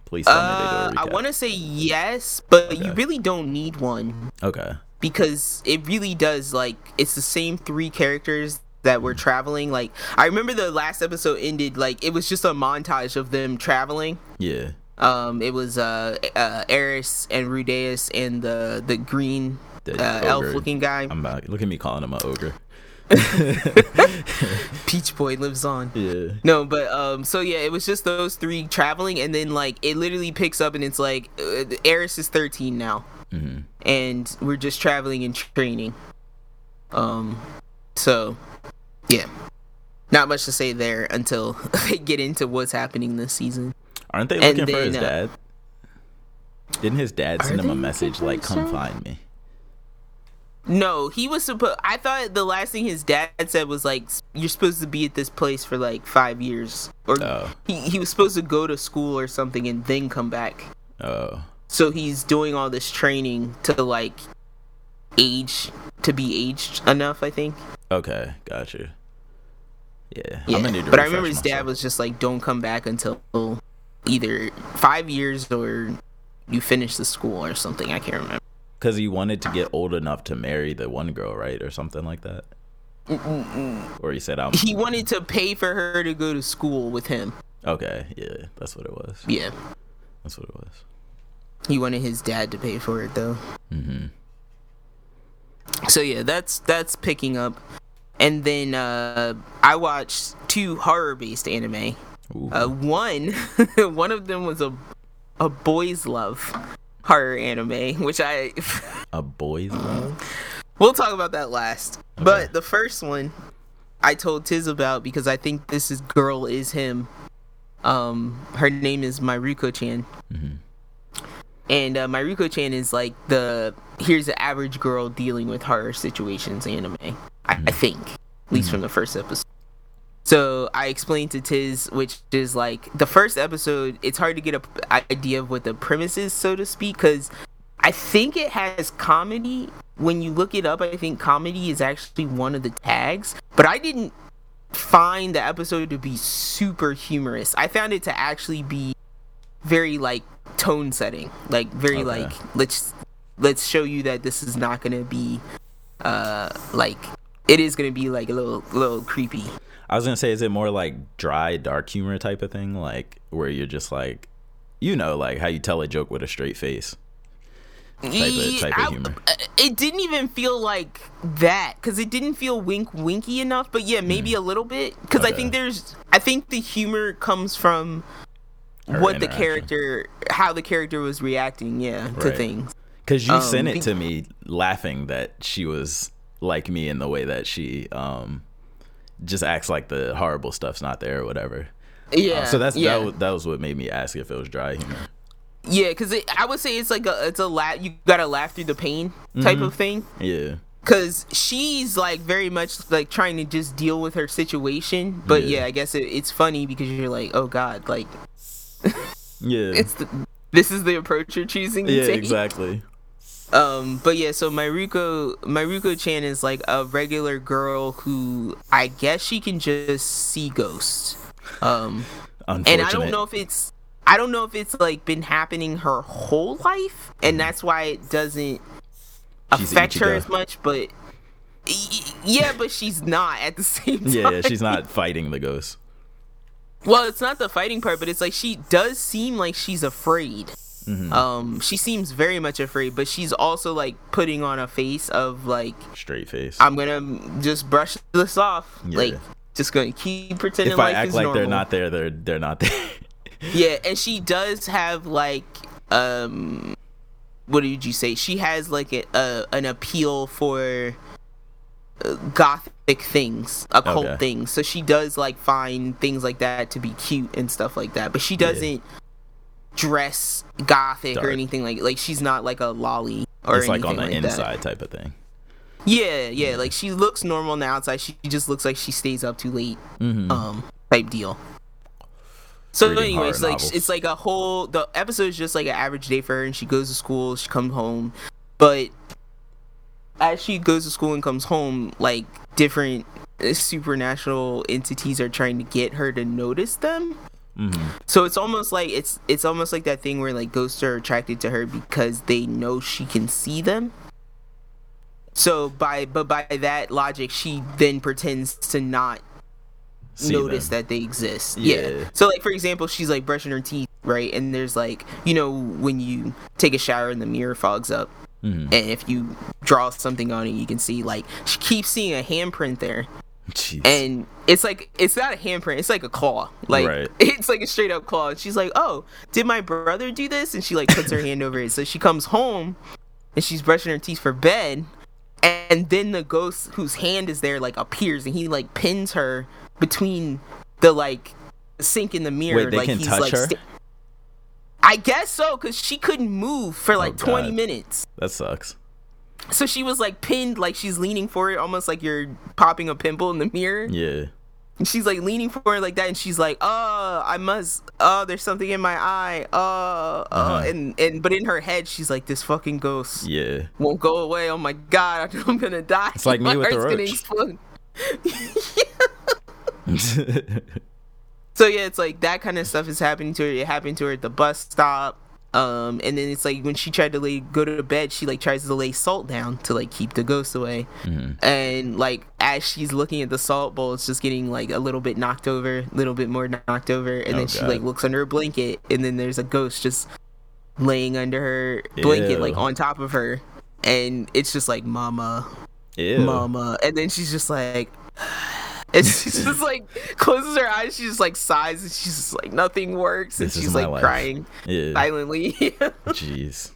Please tell Uh, me they do a I recap. I want to say yes, but you really don't need one Okay. because it really does like it's the same three characters that were traveling like i remember the last episode ended like it was just a montage of them traveling Yeah. um it was uh uh eris and rudeus and the the green The uh, elf looking guy I'm about, look at me calling him an ogre. peach boy lives on Yeah. no but um so yeah it was just those three traveling and then like it literally picks up and it's like uh, eris is 13 now hmm and we're just traveling and training. Um, so yeah, not much to say there until they get into what's happening this season. Aren't they looking for his uh, dad? Didn't his dad send him a message like, "Come find me"? No, he was supposed. I thought the last thing his dad said was like, "You're supposed to be at this place for like five years," or Oh. he he was supposed to go to school or something and then come back. Oh. So he's doing all this training to like age to be aged enough. I think. Okay. Gotcha. Yeah. Yeah, I'm gonna need but I remember his dad was just like, "Don't come back until either five years or you finish the school or something." I can't remember. Because he wanted to get old enough to marry the one girl, right, or something like that. Or he said, "I'm." He wanted to pay for her to go to school with him. Okay. Yeah, that's what it was. Yeah, That's what it was. he wanted his dad to pay for it though. Mm-hmm. So yeah, that's that's picking up. And then uh, I watched two horror-based anime. Uh, one, one of them was a a boys' love horror anime, which I a boy's love. We'll talk about that last. But the first one I told Tiz about because I think this is girl is him. Um, her name is Mieruko Chan. And uh, Mieruko Chan is like the here's the average girl dealing with horror situations anime. I, I think, at least from the first episode. So I explained to Tiz, which is like the first episode. It's hard to get a p- idea of what the premise is, so to speak, because I think it has comedy. When you look it up, I think comedy is actually one of the tags. But I didn't find the episode to be super humorous. I found it to actually be very like tone setting, like very Okay. like let's let's show you that this is not gonna be uh like it is gonna be like a little little creepy. I was gonna say, is it more like dry, dark humor type of thing, like where you're just like, you know, like how you tell a joke with a straight face. Type of- type of humor. uh, It didn't even feel like that because it didn't feel wink winky enough. But yeah, maybe a little bit because I Hmm. Think there's. I think the humor comes from Her what the character, how the character was reacting, yeah, to things. Because you Um, sent it to me laughing that she was like me in the way that she um just acts like the horrible stuff's not there or whatever. Yeah. Uh, so that's yeah. that, was, that was what made me ask if it was dry humor. Yeah, because I would say it's like a it's a laugh. You gotta laugh through the pain type Mm-hmm. of thing. Yeah. Because she's like very much like trying to just deal with her situation. But Yeah. yeah, I guess it, it's funny because you're like, oh god, like Yeah. it's the this is the approach you're choosing to yeah, take. exactly. Um, but yeah, so Mieruko Mieruko Chan is like a regular girl who I guess she can just see ghosts. Um, and I don't know if it's I don't know if it's like been happening her whole life, and that's why it doesn't She's affect her as much. But yeah, but she's not at the same time. Yeah, yeah, she's not fighting the ghosts. Well, it's not the fighting part, but it's like she does seem like she's afraid. Mm-hmm. Um, she seems very much afraid, but she's also like putting on a face of like Straight face. I'm gonna just brush this off, Yeah. like just gonna keep pretending if I act like normal. they're not there, they're they're not there. Yeah, and she does have like um what did you say? She has like a, a an appeal for uh, gothic things, occult Okay. things. So she does like find things like that to be cute and stuff like that. But she doesn't dress gothic or anything like like she's not like a lolly or it's like on the like that. inside type of thing. Yeah, yeah, like she looks normal on the outside. She just looks like she stays up too late, Mhm. um, type deal. So, Reading anyways, like novels. it's like a whole. The episode is just like an average day for her, and she goes to school. She comes home, but as she goes to school and comes home, like different uh, supernatural entities are trying to get her to notice them. Mhm. So it's almost like it's it's almost like that thing where like ghosts are attracted to her because they know she can see them. So by but by that logic, she then pretends to not See notice them. that they exist. Yeah. Yeah. So like for example, she's like brushing her teeth, right? And there's like you know when you take a shower and the mirror fogs up, Mhm. and if you draw something on it, you can see like she keeps seeing a handprint there Jeez. and it's like it's not a handprint it's like a claw like Right. it's like a straight up claw and she's like oh did my brother do this and she like puts her hand over it so she comes home and she's brushing her teeth for bed and then the ghost whose hand is there like appears and he like pins her between the like sink in the mirror Wait, they like can he's touch like her? sta- I guess so, cause she couldn't move for like Oh, 20 God. minutes. that sucks. So she was like pinned, like she's leaning for it, almost like you're popping a pimple in the mirror. Yeah. And she's like leaning for it like that, and she's like, "Oh, I must. Oh, there's something in my eye. Oh, uh Uh-huh. and and but in her head, she's like, "This fucking ghost Yeah. won't go away. Oh my god, I'm gonna die. It's like me my with the roach. explode." So yeah, it's like that kind of stuff is happening to her. It happened to her at the bus stop. Um, and then it's like when she tried to lay go to bed, she like tries to lay salt down to like keep the ghost away. Mhm. And like as she's looking at the salt bowl, it's just getting like a little bit knocked over, a little bit more knocked over, and Oh, then she God. like looks under a blanket, and then there's a ghost just laying under her blanket, like on top of her, and it's just like mama, Ew. mama and then she's just like and she's just like closes her eyes she just like sighs and she's just like nothing works and This she's like life. crying Yeah. silently Jeez.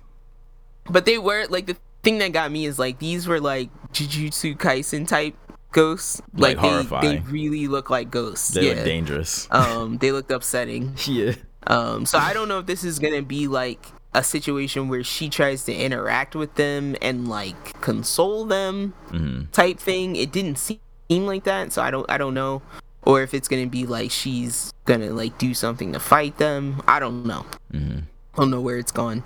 but they were like the thing that got me is like these were like jujutsu kaisen type ghosts Like, like, they, they really look like ghosts They yeah look dangerous. um they looked upsetting yeah. um so i don't know if this is gonna be like a situation where she tries to interact with them and like console them hmm type thing. It didn't seem like that, so I don't I don't know. Or if it's gonna be like she's gonna like do something to fight them. I don't know. hmm I don't know where it's gone.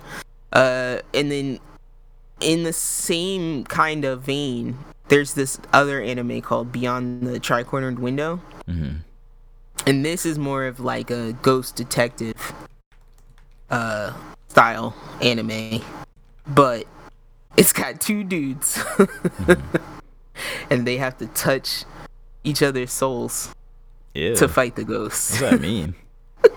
Uh, and then in the same kind of vein, there's this other anime called Beyond the Tri-Cornered Window, hmm and this is more of like a ghost detective uh style anime, but it's got two dudes, and they have to touch each other's souls Yeah. to fight the ghosts. What does that mean?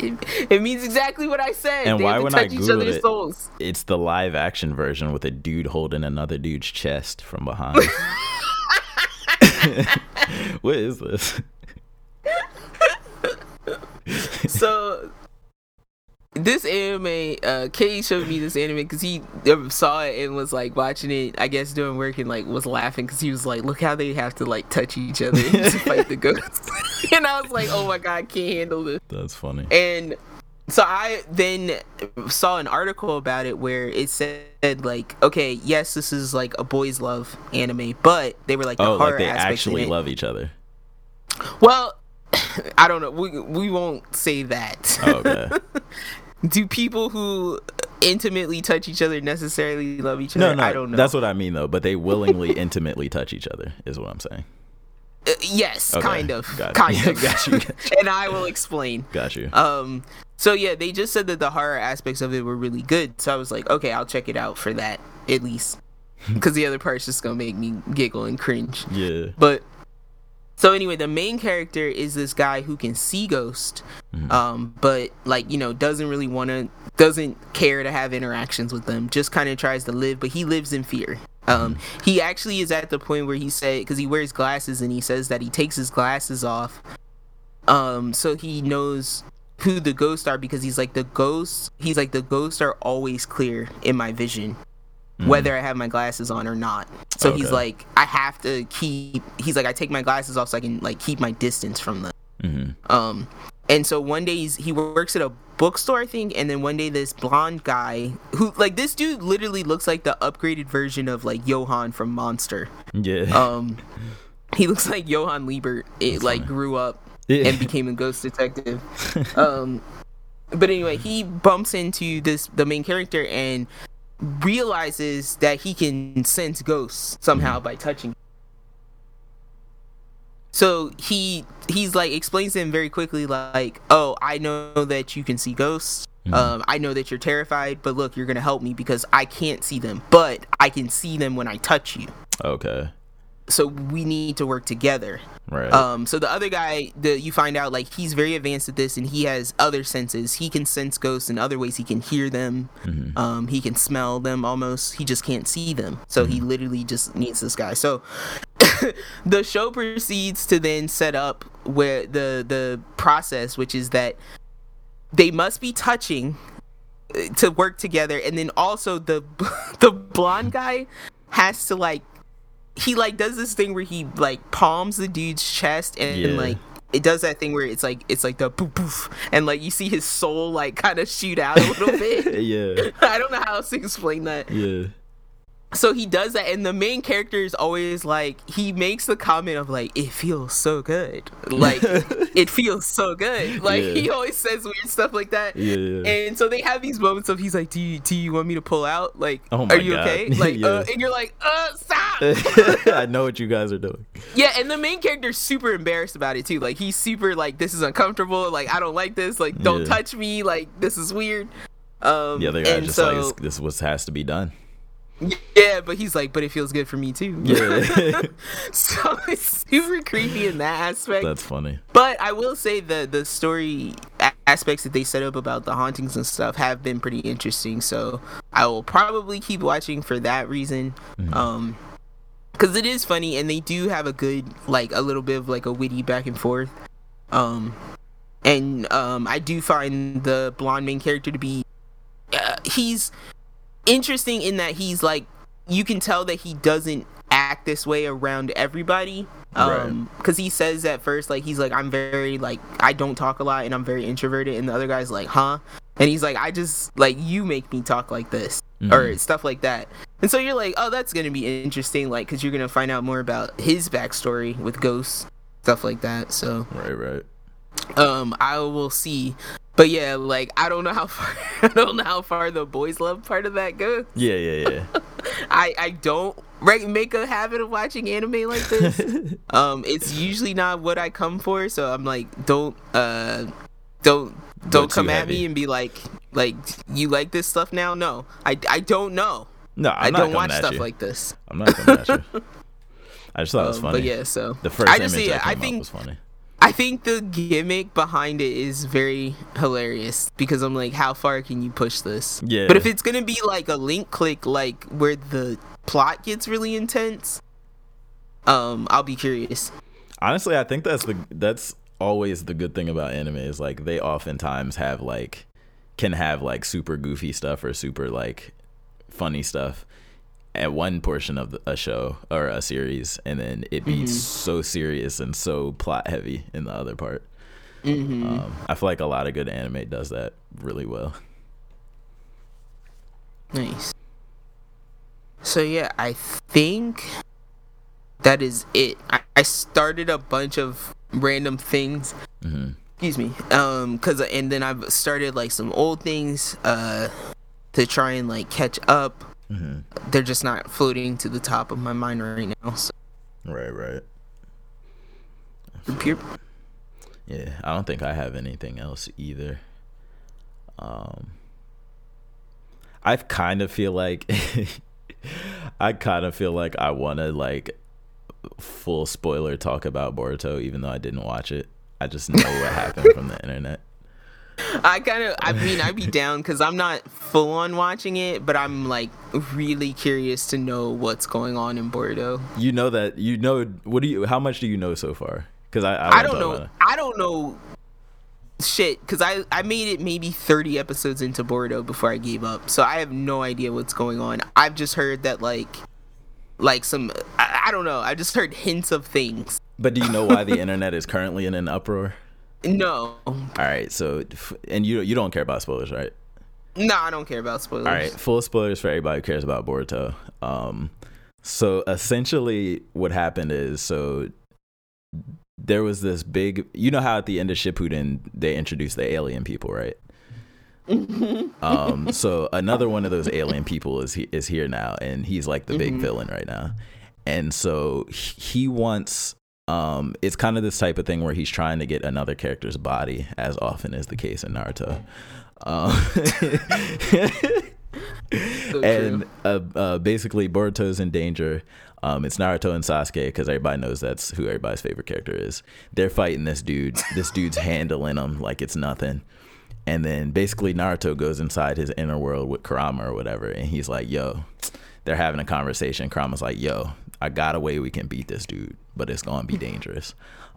It, it means exactly what I said. And they why have to when I touch each it- souls. It's the live action version with a dude holding another dude's chest from behind. what is this? so this anime uh Kay showed me this anime because he saw it and was like watching it I guess doing work and like was laughing because he was like look how they have to like touch each other to fight the ghosts and I was like oh my god I can't handle this That's funny. and so I then saw an article about it where it said like okay yes this is like a boys love anime but they were like the Oh, horror like they actually love each other. well I don't know we, we won't say that Oh, okay. do people who intimately touch each other necessarily love each other? no, no, I don't know. that's what I mean though. But they willingly, intimately touch each other, is what I'm saying. Uh, yes, Okay, kind of, got it. kind of. got you, got and I will explain. Got you. Um, So yeah, they just said that the horror aspects of it were really good. So I was like, okay, I'll check it out for that at least, because the other part's just gonna make me giggle and cringe. Yeah. But so anyway, the main character is this guy who can see ghosts, um, but like you know doesn't really want to, doesn't care to have interactions with them. Just kind of tries to live, but he lives in fear. Um, he actually is at the point where he said because he wears glasses and he says that he takes his glasses off, um, so he knows who the ghosts are because he's like the ghosts. He's like the ghosts are always clear in my vision whether I have my glasses on or not. So he's like, I have to keep. He's like, I take my glasses off so I can like keep my distance from them. hmm Um, and so one day he's, he works at a bookstore, I think, and then one day this blonde guy who like this dude literally looks like the upgraded version of like Johan from Monster. Yeah. Um, he looks like Johan Liebert. It like grew up Yeah. and became a ghost detective. um, but anyway, he bumps into this the main character and realizes that he can sense ghosts somehow by touching. So he he's like explains to him very quickly like, "Oh, I know that you can see ghosts. Um, I know that you're terrified, but look, you're gonna help me because I can't see them, but I can see them when I touch you. okay. So we need to work together." Right. Um, so the other guy, that you find out like he's very advanced at this, and he has other senses. He can sense ghosts in other ways. He can hear them. Um, he can smell them almost. He just can't see them. So he literally just needs this guy. So the show proceeds to then set up where the the process, which is that they must be touching uh, to work together, and then also the the blonde guy has to like he like does this thing where he like palms the dude's chest and, Yeah. like it does that thing where it's like it's like the poof poof and like you see his soul like kind of shoot out a little bit. yeah. I don't know how else to explain that. Yeah. So he does that, and the main character is always like he makes the comment of like it feels so good, like it feels so good. Like Yeah. he always says weird stuff like that. Yeah, yeah. And so they have these moments of he's like, "Do you do you want me to pull out? Like, Oh are you God. okay?" Like, Yeah. uh, and you're like, "Uh, stop." I know what you guys are doing. Yeah, and the main character's super embarrassed about it too. Like he's super like this is uncomfortable. Like I don't like this. Like don't Yeah. touch me. Like this is weird. Um, The other guy and just so, like this, this was has to be done. Yeah, but he's like, but it feels good for me too. Yeah. so it's super creepy in that aspect. That's funny. but I will say the the story a- aspects that they set up about the hauntings and stuff have been pretty interesting. So I will probably keep watching for that reason. Um, because it is funny and they do have a good like a little bit of like a witty back and forth. Um, and um, I do find the blonde main character to be uh, he's interesting in that he's like you can tell that he doesn't act this way around everybody um because he says at first like he's like i'm very like i don't talk a lot and i'm very introverted and the other guy's like huh? And he's like i just like you make me talk like this or stuff like that. And so you're like oh that's gonna be interesting like because you're gonna find out more about his backstory with ghosts stuff like that so Right, right. um i will see but yeah like i don't know how far i don't know how far the boys love part of that goes Yeah, yeah, yeah. i i don't make a habit of watching anime like this um it's usually not what i come for so i'm like don't uh don't don't come at heavy. me and be like like you like this stuff now no i i don't know No, i I'm not don't coming watch stuff you. like this I'm not coming at you. I just thought it was Um, funny. but yeah so The first i just image yeah i came up think was funny. I think the gimmick behind it is very hilarious because I'm like, how far can you push this? Yeah. But if it's gonna be like a link click, like where the plot gets really intense, um, I'll be curious. Honestly, I think that's the that's always the good thing about anime is like they oftentimes have like can have like super goofy stuff or super like funny stuff at one portion of a show or a series, and then it be so serious and so plot heavy in the other part. Um, I feel like a lot of good anime does that really well. Nice. So yeah, I think that is it. I, I started a bunch of random things. hmm Excuse me. Um, cause and then I've started like some old things. Uh, to try and like catch up. Hmm they're just not floating to the top of my mind right now. So Right, right. pure, Yeah, I don't think I have anything else either. Um, I kind of feel like I kind of feel like I want to like full spoiler talk about Boruto, even though I didn't watch it. I just know what happened from the internet. I kind of, I mean, I'd be down because I'm not full on watching it, but I'm like really curious to know what's going on in Boruto. You know that you know what do you? How much do you know so far? Because I, I, I don't know. I don't know shit because I I made it maybe 30 episodes into Boruto before I gave up, so I have no idea what's going on. I've just heard that like like some I, I don't know. I just heard hints of things. But do you know why the internet is currently in an uproar? No. All right. So, and you you don't care about spoilers, right? No, I don't care about spoilers. All right. Full spoilers for everybody who cares about Boruto. Um, so essentially, what happened is so there was this big. You know how at the end of Shippuden they introduced the alien people, right? um, so another one of those alien people is he, is here now, and he's like the big mm-hmm. villain right now. And so he wants um, it's kind of this type of thing where he's trying to get another character's body, as often is the case in Naruto. Um, so and uh, uh, basically, Boruto's in danger. Um, it's Naruto and Sasuke because everybody knows that's who everybody's favorite character is. They're fighting this dude. This dude's handling them like it's nothing. And then basically Naruto goes inside his inner world with Kurama or whatever, and he's like, "Yo," they're having a conversation. Kurama's like, "Yo, I got a way we can beat this dude, but it's gonna be dangerous.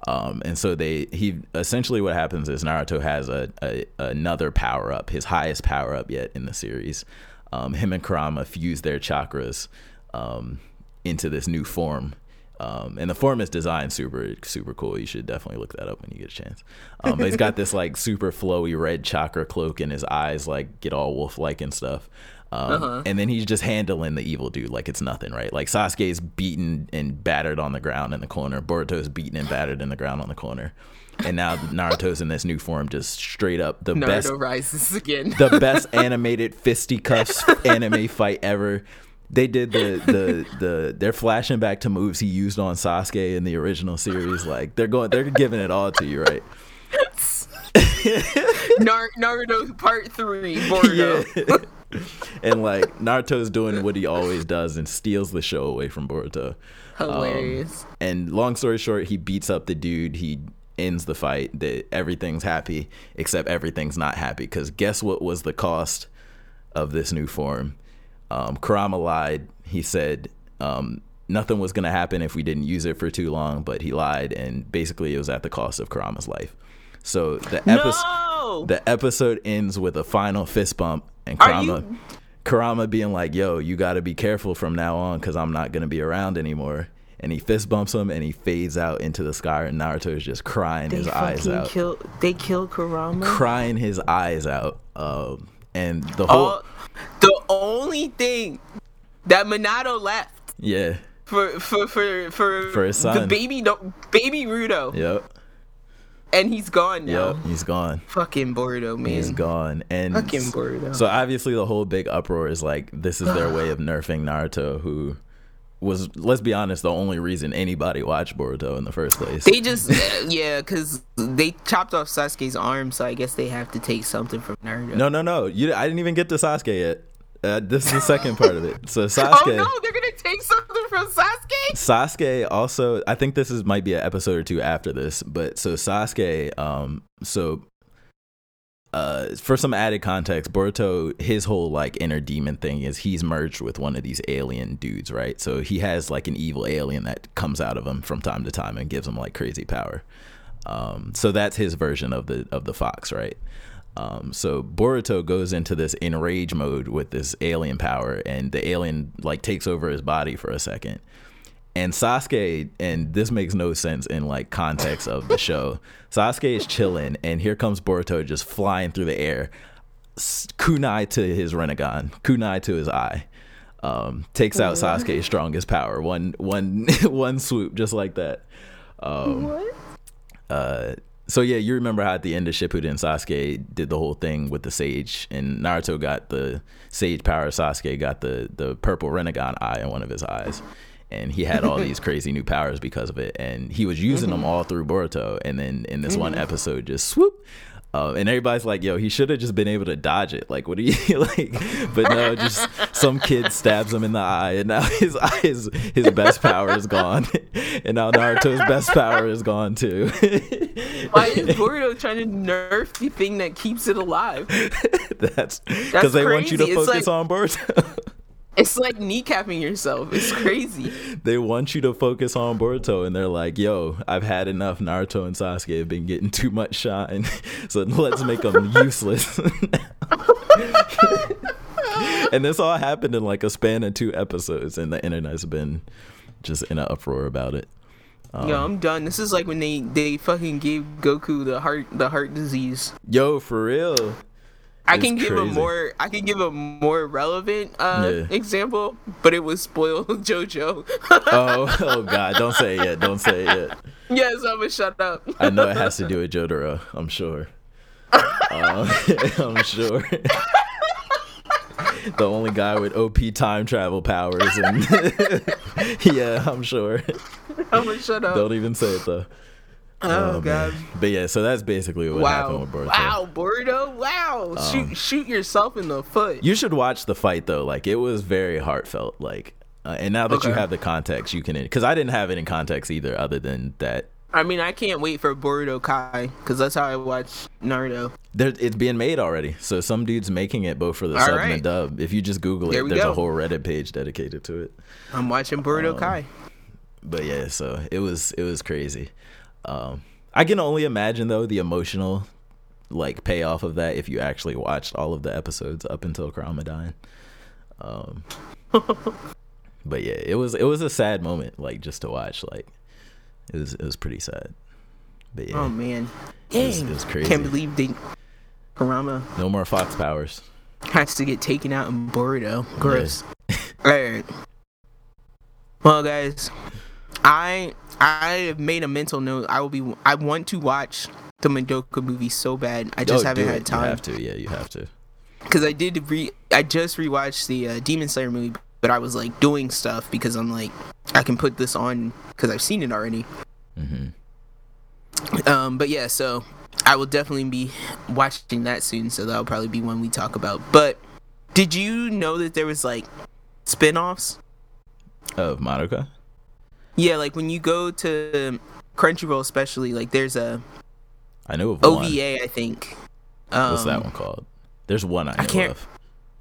Um, and so they he essentially what happens is Naruto has a, a another power up, his highest power up yet in the series. Um, him and Kurama fuse their chakras um, into this new form. Um, and the form is designed super super cool. You should definitely look that up when you get a chance. Um, but he's got this like super flowy red chakra cloak, and his eyes like get all wolf like and stuff. Um, uh-huh. And then he's just handling the evil dude like it's nothing, right? Like Sasuke's beaten and battered on the ground in the corner. Boruto's beaten and battered in the ground on the corner. And now Naruto's in this new form, just straight up the Naruto best. rises again. the best animated fisticuffs anime fight ever. They did the the the they're flashing back to moves he used on Sasuke in the original series. Like they're going, they're giving it all to you, right? Naruto Part Three, Boruto. Yeah. and like Naruto's doing what he always does and steals the show away from Boruto. Hilarious. Um, and long story short, he beats up the dude. He ends the fight. That everything's happy except everything's not happy. Because guess what was the cost of this new form? Um, Kurama lied. He said um, nothing was going to happen if we didn't use it for too long, but he lied, and basically it was at the cost of Kurama's life. So the episode no! the episode ends with a final fist bump and Kurama you... Kurama being like, "Yo, you got to be careful from now on because I'm not gonna be around anymore." And he fist bumps him, and he fades out into the sky. And Naruto is just crying they his eyes out. Kill, they kill Kurama, crying his eyes out. Um, and the whole, uh, the only thing that Minato left, yeah, for for for for, for his son, the baby, no, baby Rudo. Yep and he's gone now. Yep, he's gone. Fucking Boruto, man. He's gone. And fucking Boruto. So obviously the whole big uproar is like this is their way of nerfing Naruto, who was let's be honest the only reason anybody watched Boruto in the first place. They just yeah, because they chopped off Sasuke's arm, so I guess they have to take something from Naruto. No, no, no. You, I didn't even get to Sasuke yet. Uh, this is the second part of it. So Sasuke. oh no, they're gonna take something from Sasuke. Sasuke also, I think this is might be an episode or two after this, but so Sasuke, um, so uh, for some added context, Boruto, his whole like inner demon thing is he's merged with one of these alien dudes, right? So he has like an evil alien that comes out of him from time to time and gives him like crazy power. Um, so that's his version of the of the fox, right? Um, so Boruto goes into this enrage mode with this alien power, and the alien like takes over his body for a second. And Sasuke, and this makes no sense in like context of the show. Sasuke is chilling, and here comes Boruto just flying through the air, kunai to his Rinnegan, kunai to his eye. Um, takes out Sasuke's strongest power, one one one swoop, just like that. Um, what? Uh, so yeah, you remember how at the end of Shippuden, Sasuke did the whole thing with the sage, and Naruto got the sage power. Sasuke got the the purple Rinnegan eye in one of his eyes, and he had all these crazy new powers because of it. And he was using mm-hmm. them all through Boruto, and then in this mm-hmm. one episode, just swoop, Um, and everybody's like, "Yo, he should have just been able to dodge it." Like, what do you like? But no, just some kid stabs him in the eye, and now his eye is his best power is gone, and now Naruto's best power is gone too. Why is Boruto trying to nerf the thing that keeps it alive? That's because they want you to. It's focus like- on Boruto. It's like kneecapping yourself. It's crazy. they want you to focus on Boruto, and they're like, "Yo, I've had enough. Naruto and Sasuke have been getting too much shine, so let's make them useless." and this all happened in like a span of two episodes, and the internet's been just in an uproar about it. Um, Yo, I'm done. This is like when they they fucking gave Goku the heart the heart disease. Yo, for real. I can give a more I can give a more relevant uh, Yeah. example, but it was spoiled JoJo. Oh, oh God! Don't say it yet. Don't say it yet. yes, I'm gonna shut up. I know it has to do with Jotaro. I'm sure. Um, I'm sure. the only guy with OP time travel powers, and yeah, I'm sure. I'm gonna shut up. Don't even say it though. Oh, man. god. But yeah, so that's basically what Wow. happened with Boruto. Wow, Boruto. Wow. Um, shoot shoot yourself in the foot. You should watch the fight though. Like it was very heartfelt. Like, uh, and now that you have the context, you can. Because I didn't have it in context either, other than that I mean, I can't wait for Boruto Kai because that's how I watch Naruto. There, it's being made already. So some dude's making it both for the All sub and the dub. If you just Google There it, there's go. a whole Reddit page dedicated to it. I'm watching Boruto Um, Kai. But yeah, so it was it was crazy. Um, I can only imagine though the emotional like payoff of that if you actually watched all of the episodes up until Kurama dying. Um, but yeah, it was it was a sad moment like just to watch. Like it was it was pretty sad. But yeah, Oh man, it was, dang! it was crazy. Can't believe they Kurama no more Fox powers. has to get taken out in Boruto. Gross. Alright. Well, guys, I I have made a mental note. I will be. I want to watch the Madoka movie so bad. I just Oh, haven't had time You have to. Yeah, you have to. because I did re. I just rewatched the uh, Demon Slayer movie, but I was like doing stuff because I'm like I can put this on because I've seen it already. hmm Um, but yeah, so I will definitely be watching that soon. So that'll probably be one we talk about. But did you know that there was like spin-offs? Of Madoka. Yeah, like when you go to Crunchyroll, especially like there's a I know of one. OVA, I think. Um, What's that one called? There's one I know can't- of,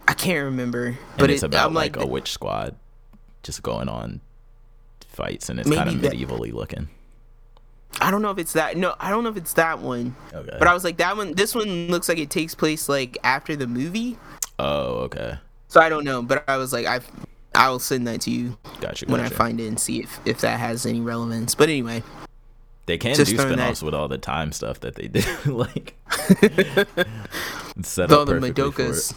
I can't remember, and but it's it, about I'm like, like, a witch squad just going on fights, and it's kind of that- medievally looking. I don't know if it's that. No, I don't know if it's that one. Okay. But I was like, that one. This one looks like it takes place like after the movie. oh, okay. So I don't know, but I was like, I, I will send that to you Gotcha. when I find it and see if if that has any relevance. But anyway, they can do throwing that- spin-offs with all the time stuff that they do, like set all up the Madokas.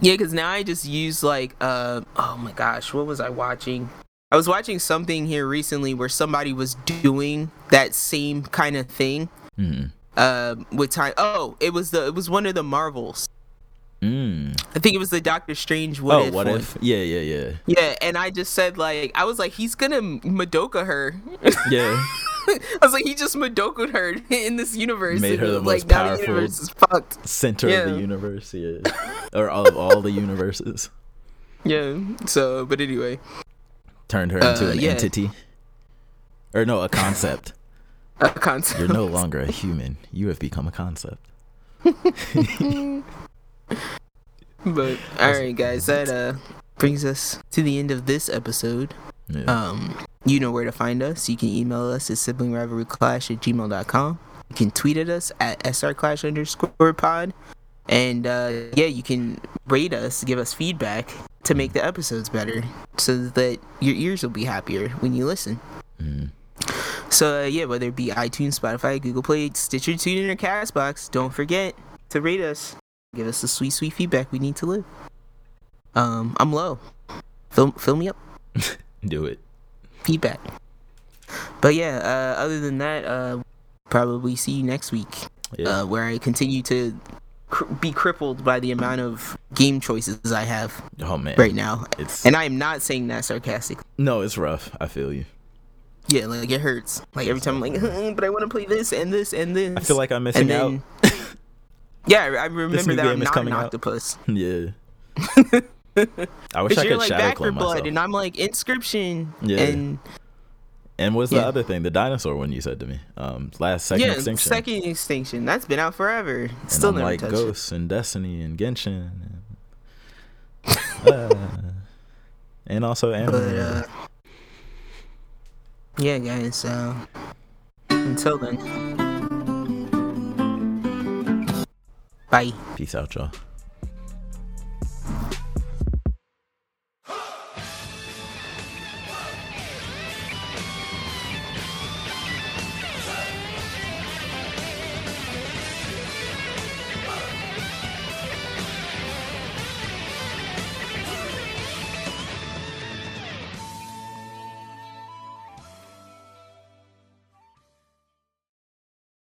Yeah. Because now I just use like, uh, oh my gosh, what was I watching? I was watching something here recently where somebody was doing that same kind of thing. Mhm. Uh, with time. Oh, it was the it was one of the Marvels. Mm. I think it was the Doctor Strange. What oh, if what one. if? Yeah, yeah, yeah, Yeah, and I just said like I was like he's gonna Madoka her. yeah. I was like he just Madoka her in this universe. Made her the like most the powerful- universe is fucked. Center Yeah. of the universe, yeah, or all of all the universes. Yeah. So, but anyway, Turned her into Uh, an yeah. entity, or no, a concept. a concept. You're no longer a human. You have become a concept. But all right, guys, that uh brings us to the end of this episode. Yeah. Um, you know where to find us. You can email us at siblingrivalryclash at gmail.com. You can tweet at us at srclash underscore pod. And uh, yeah, you can rate us, give us feedback to make the episodes better so that your ears will be happier when you listen. Mm. So uh, yeah, whether it be iTunes, Spotify, Google Play, Stitcher, TuneIn, or Castbox, don't forget to rate us. Give us the sweet, sweet feedback we need to live. Um, I'm low. Fill, fill me up. Do it. Feedback. But yeah, uh, other than that, uh, probably see you next week, Yeah. uh, where I continue to cr- be crippled by the amount of game choices I have oh man. right now. It's And I am not saying that sarcastically. no, it's rough. I feel you. Yeah, like it hurts. Like every time I'm like, but I want to play this and this and this. I feel like I'm missing and out. then, yeah, I remember that I'm not coming an out. octopus. Yeah. I wish I could like shadow clone blood, myself. and I'm like Inscryption. Yeah. And And what's the other thing? The dinosaur one you said to me. Um, last second yeah, extinction. second extinction. That's been out forever. and Still I'm never like touched Ghosts and Destiny and Genshin. And, uh, and also anime. Uh, yeah, guys. So until then, bye. Peace out, y'all.